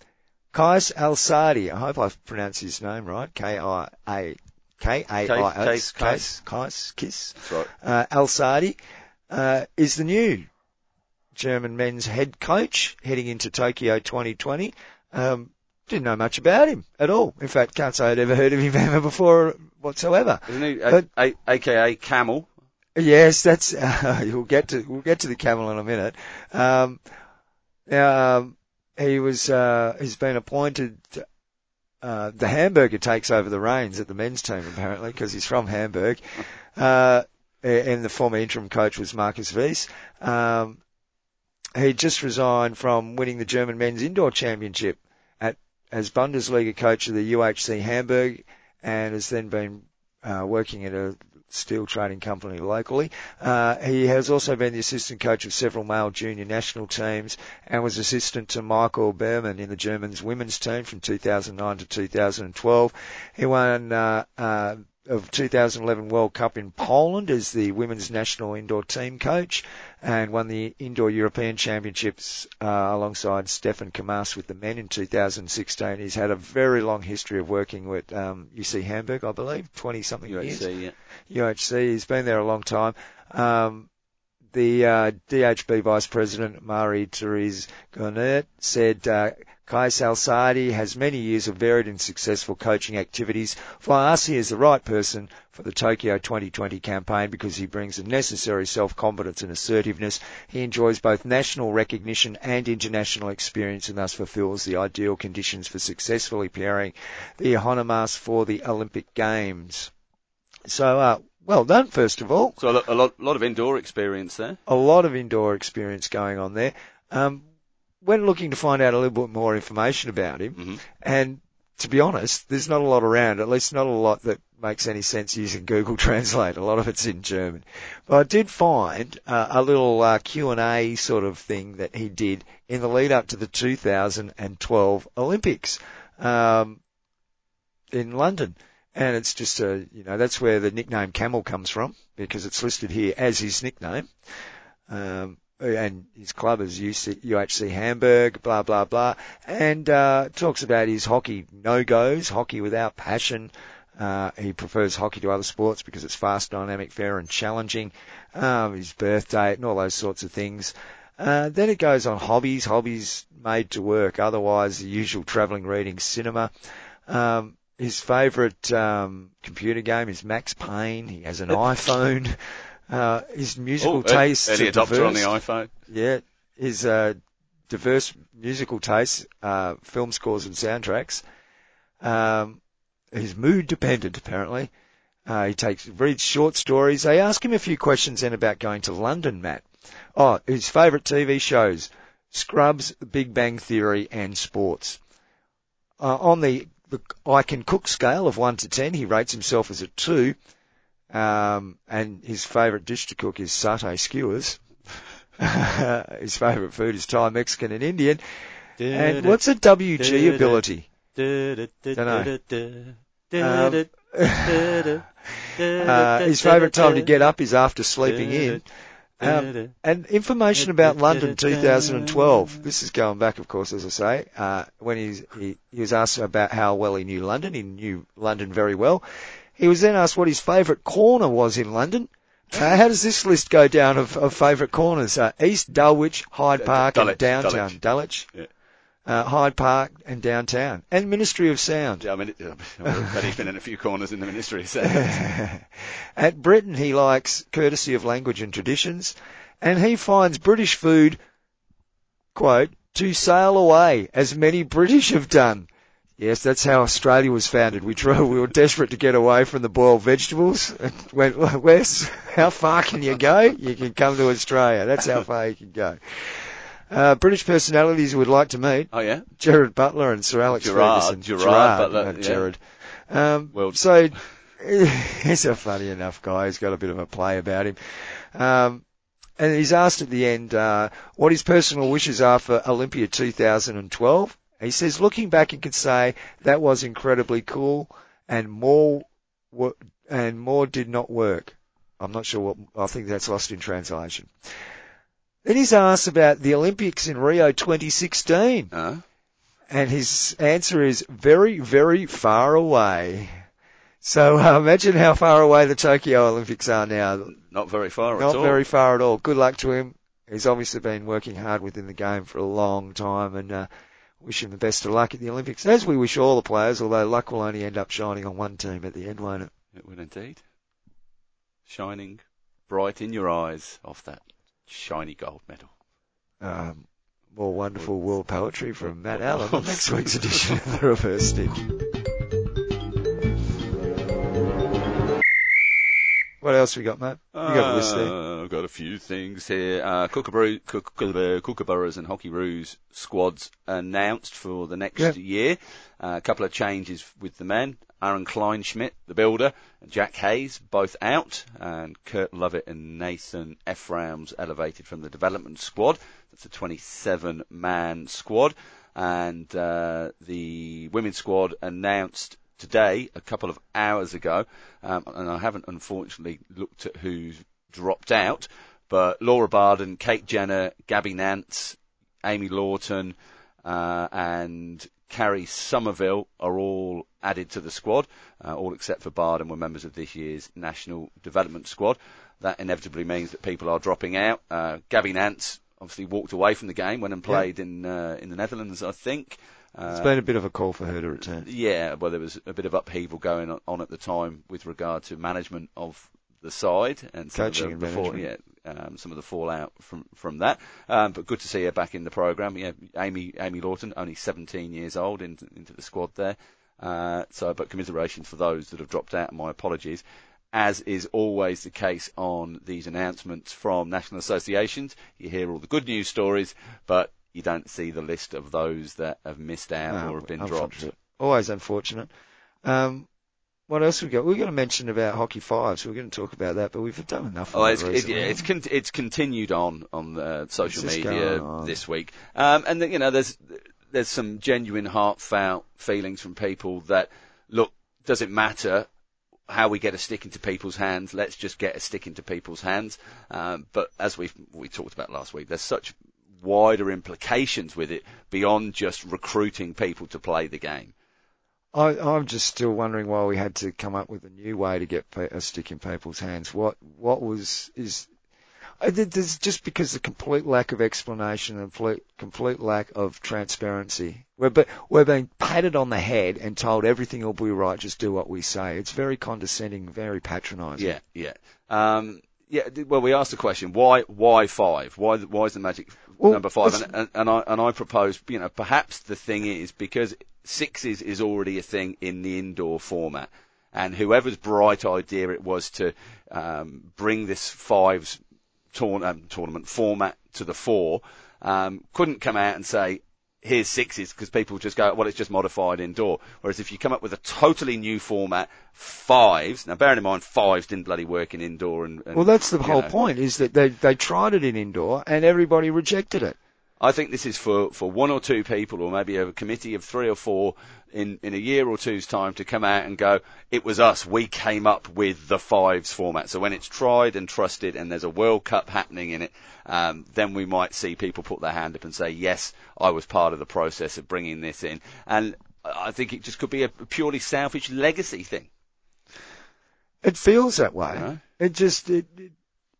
A: Kais Al Saadi, I hope I've pronounced his name right, K-I-A, K-A-I-S,
B: Kais,
A: Kais, Kais, Kiss.
B: That's right.
A: uh, Al Saadi, uh, is the new German men's head coach heading into Tokyo 2020. Um, didn't know much about him at all. In fact, can't say I'd ever heard of him ever before whatsoever.
B: Isn't he? A,
A: But-
B: a, AKA Camel.
A: Yes, that's, uh, we'll get to, we'll get to the camel in a minute. Um, now, um, he was, uh, he's been appointed, uh, the Hamburger takes over the reins at the men's team apparently because he's from Hamburg. Uh, and the former interim coach was Markus Weise. Um, he just resigned from winning the German men's indoor championship at, as Bundesliga coach of the UHC Hamburg and has then been, uh, working at a steel trading company locally. Uh, he has also been the assistant coach of several male junior national teams and was assistant to Michael Behrmann in the Germans women's team from 2009 to 2012. He won uh, uh, of 2011 World Cup in Poland as the women's national indoor team coach and won the indoor European championships uh, alongside Stefan Kermas with the men in 2016. He's had a very long history of working with um, UC Hamburg, I believe, 20 something years.
B: UHC, yeah.
A: UHC. He's been there a long time. Um, the uh, DHB Vice President Marie Therese Gournett said uh, Kais Al Saadi has many years of varied and successful coaching activities. For us, he is the right person for the Tokyo 2020 campaign because he brings the necessary self-confidence and assertiveness. He enjoys both national recognition and international experience and thus fulfills the ideal conditions for successfully preparing the Honamas for the Olympic Games. So, uh, well done, first of all.
B: So a lot, a lot, lot of indoor experience there.
A: A lot of indoor experience going on there. Um, when looking to find out a little bit more information about him,
B: hmm
A: and to be honest, there's not a lot around, at least not a lot that makes any sense using Google Translate. A lot of it's in German. But I did find uh, a little uh, Q&A sort of thing that he did in the lead up to the 2012 Olympics um, in London. And it's just a, you know, that's where the nickname Camel comes from because it's listed here as his nickname. Um, and his club is UC, UHC Hamburg, blah, blah, blah. And, uh, talks about his hockey no-goes, hockey without passion. Uh, he prefers hockey to other sports because it's fast, dynamic, fair and challenging. Um, his birth date and all those sorts of things. Uh, then it goes on hobbies, hobbies made to work, otherwise the usual travelling, reading, cinema. Um, his favourite um, computer game is Max Payne. He has an iPhone. Uh, his musical
B: Oh,
A: tastes
B: early
A: are
B: adopter on the iPhone.
A: Yeah, his uh, diverse musical tastes, uh, film scores and soundtracks. Um, he's mood dependent apparently. Uh, he takes reads short stories. They ask him a few questions then about going to London, Matt. Oh, his favourite TV shows: Scrubs, The Big Bang Theory, and sports. Uh, on the, the I can cook scale of one to ten, he rates himself as a two. Um, and his favourite dish to cook is satay skewers. his favourite food is Thai, Mexican, and Indian. And what's a WG ability? Um, uh, his favourite time to get up is after sleeping in. Um, and information about London 2012. This is going back, of course, as I say, uh, when he, he was asked about how well he knew London. He knew London very well. He was then asked what his favourite corner was in London. Uh, how does this list go down of, of favourite corners? Uh, East Dulwich, Hyde Park,
B: Dulwich,
A: and downtown
B: Dulwich.
A: Dulwich.
B: Yeah.
A: Uh, Hyde Park and downtown, and Ministry of Sound.
B: Yeah, I mean, it, he's been in a few corners in the ministry. So.
A: At Britain, he likes courtesy of language and traditions, and he finds British food, quote, to sail away, as many British have done. Yes, that's how Australia was founded. We we were desperate to get away from the boiled vegetables. And went, Wes, how far can you go? You can come to Australia. That's how far you can go. Uh, British personalities we'd like to meet.
B: oh yeah.
A: Gerard Butler and Sir Alex
B: Gerard-
A: Ferguson.
B: Gerard Butler,
A: not
B: yeah.
A: Gerard. Um,
B: Well-
A: so he's a funny enough guy. He's got a bit of a play about him. Um, and he's asked at the end uh, what his personal wishes are for Olympia 2012. He says, looking back, he can say that was incredibly cool, and more and more did not work. I'm not sure what. I think that's lost in translation. Then he's asked about the Olympics in Rio 2016.
B: Uh,
A: And his answer is very, very far away. So uh, imagine how far away the Tokyo Olympics are now.
B: not very far
A: Not
B: at all.
A: Not very far at all. Good luck to him. He's obviously been working hard within the game for a long time and uh, wish him the best of luck at the Olympics. As we wish all the players, although luck will only end up shining on one team at the end, won't it?
B: It would indeed. Shining bright in your eyes off that shiny gold medal.
A: Um, more wonderful world poetry from Matt Allen on next week's edition of the Reverse Stick. What else we got, mate? You got a list there.
B: Uh, I've got a few things here. Uh, Kookaburra, Kookaburra, Kookaburras and Hockeyroos squads announced for the next
A: Yeah.
B: year. Uh, a couple of changes with the men. Aaron Kleinschmidt, the builder, and Jack Hayes, both out, and Kurt Lovett and Nathan Ephraums elevated from the development squad. That's a 27-man squad. And uh, the women's squad announced today, a couple of hours ago, um, and I haven't unfortunately looked at who's dropped out, but Laura Barden, Kate Jenner, Gabby Nance, Amy Lawton, uh, and Karri Somerville are all added to the squad, uh, all except for Barden were members of this year's National Development Squad. That inevitably means that people are dropping out. Uh, Gabby Nance obviously walked away from the game, went and played in uh, in the Netherlands, I think. Uh,
A: It's been a bit of a call for her to return.
B: yeah, well, there was a bit of upheaval going on- at the time with regard to management of the side and some
A: Coaching
B: of the,
A: and
B: yeah, um, some of the fallout from from that. Um, but good to see her back in the program. Yeah, Amy Amy Lawton, only 17 years old, into, into the squad there. Uh, so, but commiserations for those that have dropped out. and My apologies. As is always the case on these announcements from national associations, you hear all the good news stories, but you don't see the list of those that have missed out
A: No,
B: or have been dropped.
A: Always unfortunate. Um, what else we got? We're going to mention about hockey fives. We're going to talk about that, but we've done enough.
B: Oh, it's
A: it
B: yeah, it's con- it's continued on on uh, social media this week, um, and then, you know there's there's some genuine heartfelt feelings from people that look does it matter how we get a stick into people's hands? Let's just get a stick into people's hands. Um, but as we we talked about last week, there's such wider implications with it beyond just recruiting people to play the game.
A: I, I'm just still wondering why we had to come up with a new way to get a stick in people's hands. What what was is I there's just because the complete lack of explanation and complete, complete lack of transparency. We're be, we're being patted on the head and told everything will be right. Just do what we say. It's very condescending, very patronising.
B: Yeah, yeah. Um, yeah, well, we asked the question, why, why five? Why, why is the magic
A: Well,
B: number five? And, and, I, and I propose, you know, perhaps the thing is because sixes is already a thing in the indoor format. And whoever's bright idea it was to, um, bring this fives tourn- um, tournament format to the fore, um, couldn't come out and say, here's sixes because people just go, well, it's just modified indoor. Whereas if you come up with a totally new format, fives, now bearing in mind fives didn't bloody work in indoor and, and
A: Well, that's the whole
B: know.
A: point. Is that they they tried it in indoor and everybody rejected it.
B: I think this is for, for one or two people or maybe a committee of three or four in, in a year or two's time to come out and go, it was us, we came up with the fives format. So when it's tried and trusted and there's a World Cup happening in it, um, then we might see people put their hand up and say, yes, I was part of the process of bringing this in. And I think it just could be a purely selfish legacy thing.
A: It feels that way.
B: You know?
A: It just, it, it,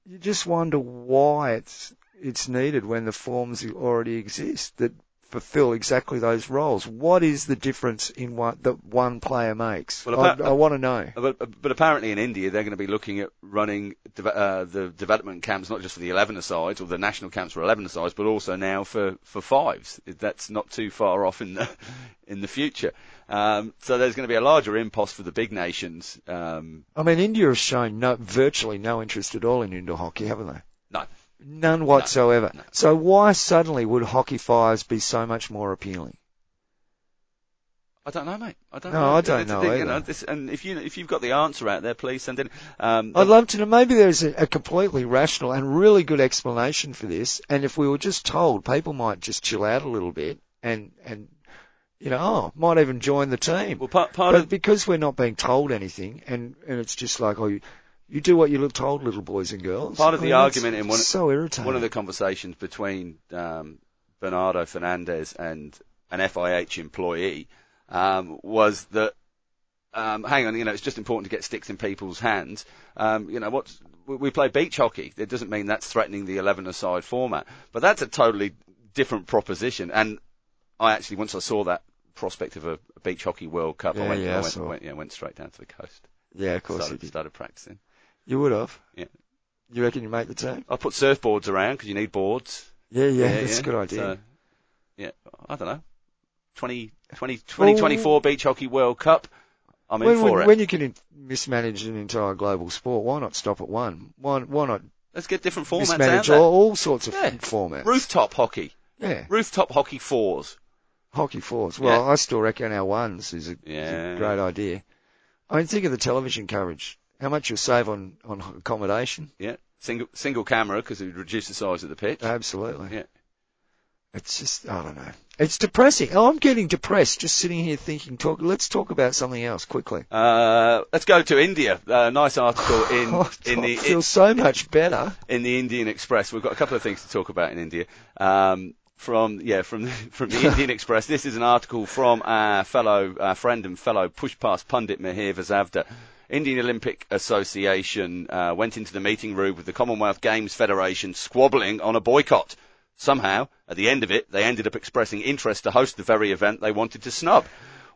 A: you just wonder why it's, it's needed when the forms already exist that fulfill exactly those roles. What is the difference in what that one player makes?
B: Well,
A: I,
B: appa-
A: I want to know.
B: But, but apparently in India they're going to be looking at running de- uh, the development camps not just for the 11 sides or the national camps for 11 sides, but also now for, for fives. That's not too far off in the in the future. Um, so there's going to be a larger impost for the big nations. Um,
A: I mean, India has shown no, virtually no interest at all in indoor hockey, haven't they?
B: No.
A: None whatsoever.
B: no.
A: So why suddenly would hockey fives be so much more appealing?
B: I don't know, mate. I don't
A: No,
B: know.
A: I don't know
B: thing, you know, this, and if you if you've got the answer out there, please send it. Um,
A: I'd love to know. Maybe there's a, a completely rational and really good explanation for this. And if we were just told, people might just chill out a little bit and and you know, oh, might even join the team.
B: well, part, part
A: But
B: of
A: because we're not being told anything, and and it's just like, oh, you, you do what you're told, little boys and girls.
B: Part of the argument in one-
A: so irritating.
B: one of the conversations between um, Bernardo Fernandez and an FIH employee um, was that, um, hang on, you know, it's just important to get sticks in people's hands. Um, you know, what's, we, we play beach hockey. It doesn't mean that's threatening the 11-a-side format, but that's a totally different proposition. And I actually, once I saw that prospect of a, beach hockey World Cup, I went,
A: yeah, I
B: went, went, yeah, went straight down to the coast.
A: yeah, of course
B: started, started practicing.
A: You would have.
B: Yeah.
A: You reckon you make the team?
B: I put surfboards around because you need boards.
A: Yeah, yeah, yeah that's a good idea.
B: So, yeah, I don't know. 20, 20, 2024 Beach Hockey World Cup. I'm in
A: when,
B: for
A: when,
B: it.
A: when you can in- mismanage an entire global sport, why not stop at one? Why, why not
B: Let's get different formats out
A: mismanage all, all sorts of
B: Yeah.
A: formats?
B: Rooftop hockey.
A: yeah,
B: Rooftop hockey fours.
A: hockey fours. Well,
B: Yeah.
A: I still reckon our ones is a, is a great idea. I mean, think of the television coverage. How much you'll save on, on accommodation?
B: Yeah. Single, single camera because it would reduce the size of the pitch.
A: Absolutely.
B: Yeah.
A: It's just, I don't know. It's depressing. Oh, I'm getting depressed just sitting here thinking, talk, let's talk about something else quickly.
B: Uh, let's go to India. A nice article in,
A: Oh,
B: in
A: I
B: the,
A: feel so much better.
B: in the Indian Express. We've got a couple of things to talk about in India. Um, from yeah, from from the Indian Express. This is an article from our fellow our friend and fellow push past pundit Mihir Vasavda. Indian Olympic Association uh, went into the meeting room with the Commonwealth Games Federation squabbling on a boycott. Somehow, at the end of it, they ended up expressing interest to host the very event they wanted to snub.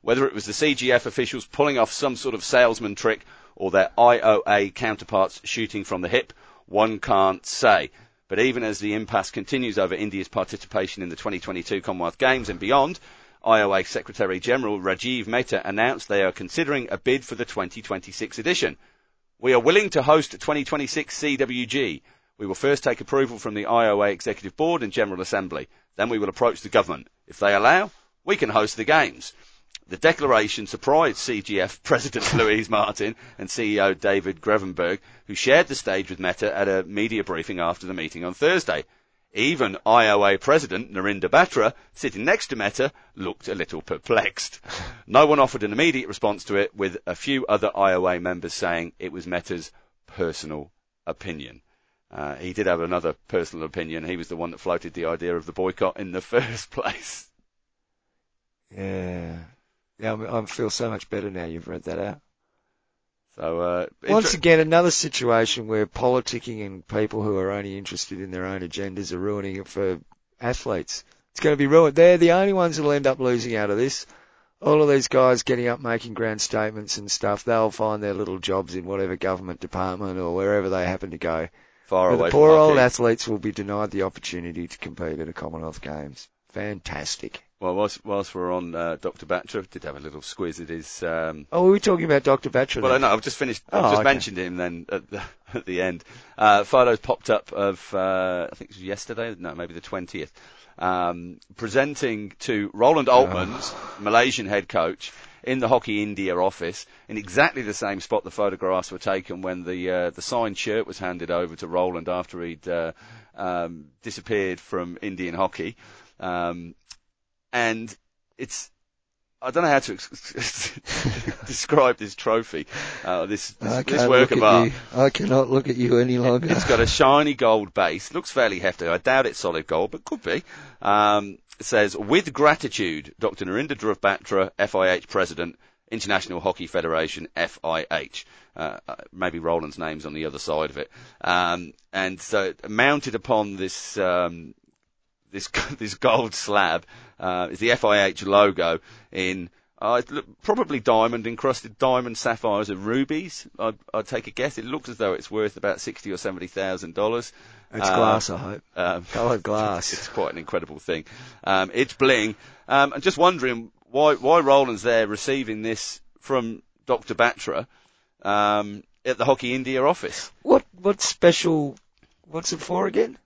B: Whether it was the CGF officials pulling off some sort of salesman trick or their IOA counterparts shooting from the hip, one can't say. But even as the impasse continues over India's participation in the 2022 Commonwealth Games and beyond, IOA Secretary General Rajiv Mehta announced they are considering a bid for the 2026 edition. We are willing to host 2026 CWG. We will first take approval from the IOA Executive Board and General Assembly. Then we will approach the government. If they allow, we can host the Games. The declaration surprised CGF President Louise Martin and CEO David Grevenberg, who shared the stage with Mehta at a media briefing after the meeting on Thursday. Even IOA President Narinder Batra, sitting next to Mehta, looked a little perplexed. No one offered an immediate response to it, with a few other IOA members saying it was Mehta's personal opinion. Uh, he did have another personal opinion. He was the one that floated the idea of the boycott in the first place.
A: Yeah. Yeah, I feel so much better now you've read that out.
B: So, uh,
A: Once again, another situation where politicking and people who are only interested in their own agendas are ruining it for athletes. It's going to be ruined. They're the only ones that'll end up losing out of this. All of these guys getting up making grand statements and stuff, they'll find their little jobs in whatever government department or wherever they happen to go.
B: far away
A: the poor old athletes will be denied the opportunity to compete at the Commonwealth Games. Fantastic.
B: Well, whilst, whilst we're on uh, Dr. Batra, did have a little squiz at his. Um,
A: Oh, we were talking about Dr. Batra
B: well,
A: then.
B: no, I've just finished. I've
A: Oh,
B: just
A: okay.
B: mentioned him then at the, at the end. Uh, photos popped up of uh, I think it was yesterday. No, maybe the twentieth. Um, presenting to Roelant Oltmans Malaysian head coach in the Hockey India office, in exactly the same spot the photographs were taken when the uh, the signed shirt was handed over to Roland after he'd uh, um, disappeared from Indian hockey. Um, and it's I don't know how to ex- describe this trophy, uh, this this, this work of art.
A: You. I cannot look at you any longer.
B: It's got a shiny gold base. Looks fairly hefty. I doubt it's solid gold, but could be. Um, it says, with gratitude, Dr. Narinder Dhruv Batra, FIH President, International Hockey Federation, FIH. Uh, uh, maybe Roelant's name's on the other side of it. Um, and so mounted upon this, um, this, this gold slab uh, is the FIH logo in uh, probably diamond encrusted diamond sapphires and rubies. I'd, I'd, take a guess. It looks as though it's worth about sixty or seventy thousand dollars.
A: It's uh, glass, I hope. Um, Coloured glass.
B: It's quite an incredible thing. Um, it's bling. Um, I'm just wondering why why Roelant's there receiving this from Dr. Batra um, at the Hockey India office.
A: What what special? What's it for again?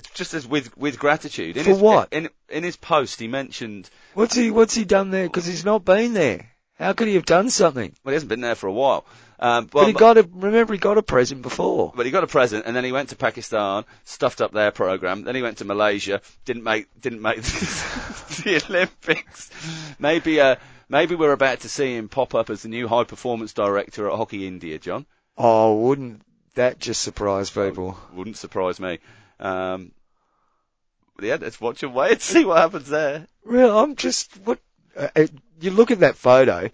B: It's just as with with gratitude. In
A: For
B: his,
A: what?
B: In, in his post, he mentioned.
A: What's he What's he done there? Because he's not been there. How could he have done something?
B: Well, he hasn't been there for a while. Um,
A: but he got a remember he got a present before.
B: But he got a present, and then he went to Pakistan, stuffed up their program. Then he went to Malaysia, didn't make didn't make the Olympics. Maybe uh, maybe we're about to see him pop up as the new high performance director at Hockey India, John.
A: Oh, wouldn't that just surprise people?
B: Oh, wouldn't surprise me. Um, yeah, let's watch and wait and see what happens there.
A: Well, I'm just what uh, uh, you look at that photo.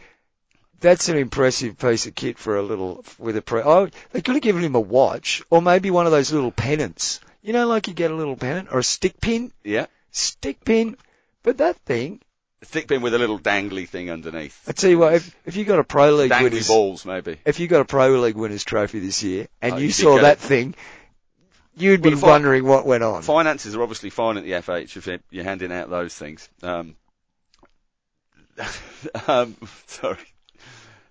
A: That's an impressive piece of kit for a little with a pre. Oh, they could have given him a watch or maybe one of those little pennants. You know, like you get a little pennant or a stick pin.
B: Yeah.
A: Stick pin. But that thing.
B: A stick pin with a little dangly thing underneath.
A: I tell you what, if, if you got a pro league
B: dangly
A: winners,
B: balls maybe.
A: If you got a pro league winners trophy this year and
B: Oh,
A: you
B: you'd
A: saw that thing, you'd
B: Well,
A: be
B: fi-
A: wondering what went on.
B: Finances are obviously fine at the FH if you're handing out those things. Um, um, sorry.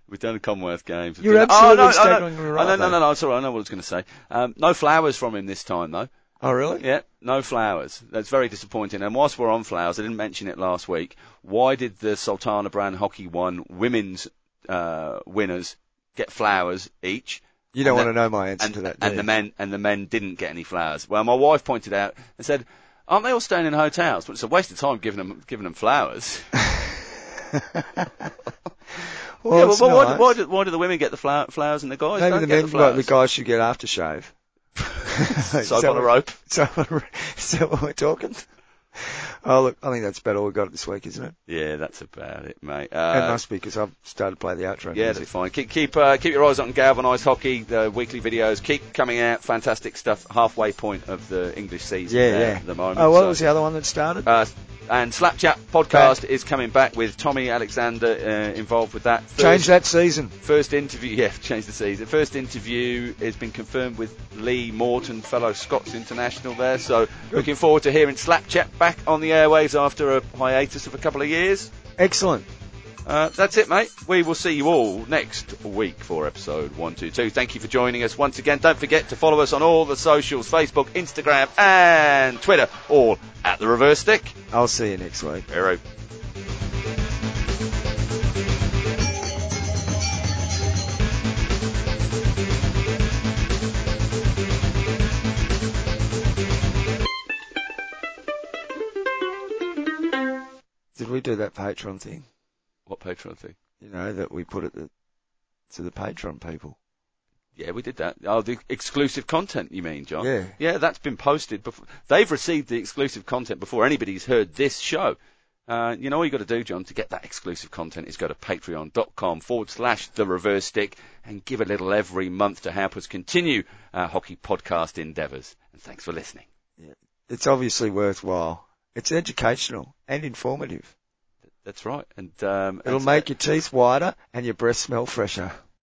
B: We've done the Commonwealth Games.
A: You're
B: done-
A: absolutely
B: oh, no,
A: staggering
B: no,
A: me
B: no,
A: right
B: no, no, no, no, sorry, I know what I was going to say. Um, no flowers from him this time though.
A: Oh, really?
B: Yeah, no flowers. That's very disappointing. And whilst we're on flowers, I didn't mention it last week. Why did the Sultana Bran Hockey One women's uh, winners get flowers each?
A: You don't want to know my answer
B: and,
A: to that, do
B: and
A: you?
B: the men and the men didn't get any flowers. Well, my wife pointed out and said, "Aren't they all staying in hotels? It's a waste of time giving them giving them flowers."
A: well,
B: yeah,
A: it's
B: well, why, why, do, why do the women get the flower, flowers and the guys
A: Maybe
B: don't
A: the
B: get
A: men,
B: the
A: well, the
B: flowers?
A: guys should get aftershave.
B: Soap on a rope.
A: So, is that what we're talking? Oh, look, I think that's about all we've got this week, isn't it?
B: Yeah, that's about it, mate.
A: it
B: Uh,
A: must be because I've started to play the outro
B: Yeah,
A: music.
B: that's fine. Keep keep uh, keep your eyes on Galvanised Hockey. The weekly videos keep coming out. Fantastic stuff. Halfway point of the English season.
A: Yeah, yeah.
B: At the moment.
A: Oh, what
B: so-
A: was the other one that started?
B: Uh, and Slapchat podcast is coming back with Tommy Alexander uh, involved with that.
A: Change that season.
B: First interview, yeah, change the season. First interview has been confirmed with Lee Morton, fellow Scots international there. So looking forward to hearing Slapchat back on the airways after a hiatus of a couple of years.
A: Excellent.
B: Uh, that's it, mate. We will see you all next week for episode 122. Thank you for joining us once again. Don't forget to follow us on all the socials Facebook, Instagram, and Twitter, all at the reverse stick.
A: I'll see you next week.
B: Hero.
A: We do that Patreon thing?
B: What Patreon thing?
A: You know, that we put it the, to the Patreon people.
B: Yeah, we did that. Oh, the exclusive content, you mean, John?
A: Yeah.
B: Yeah, that's been posted before. They've received the exclusive content before anybody's heard this show. Uh, you know all you got to do, John, to get that exclusive content is go to patreon.com forward slash the reverse stick and give a little every month to help us continue our hockey podcast endeavours. And thanks for listening.
A: It's obviously worthwhile. It's educational and informative.
B: That's right. And um,
A: It'll
B: and-
A: make your teeth whiter and your breath smell fresher.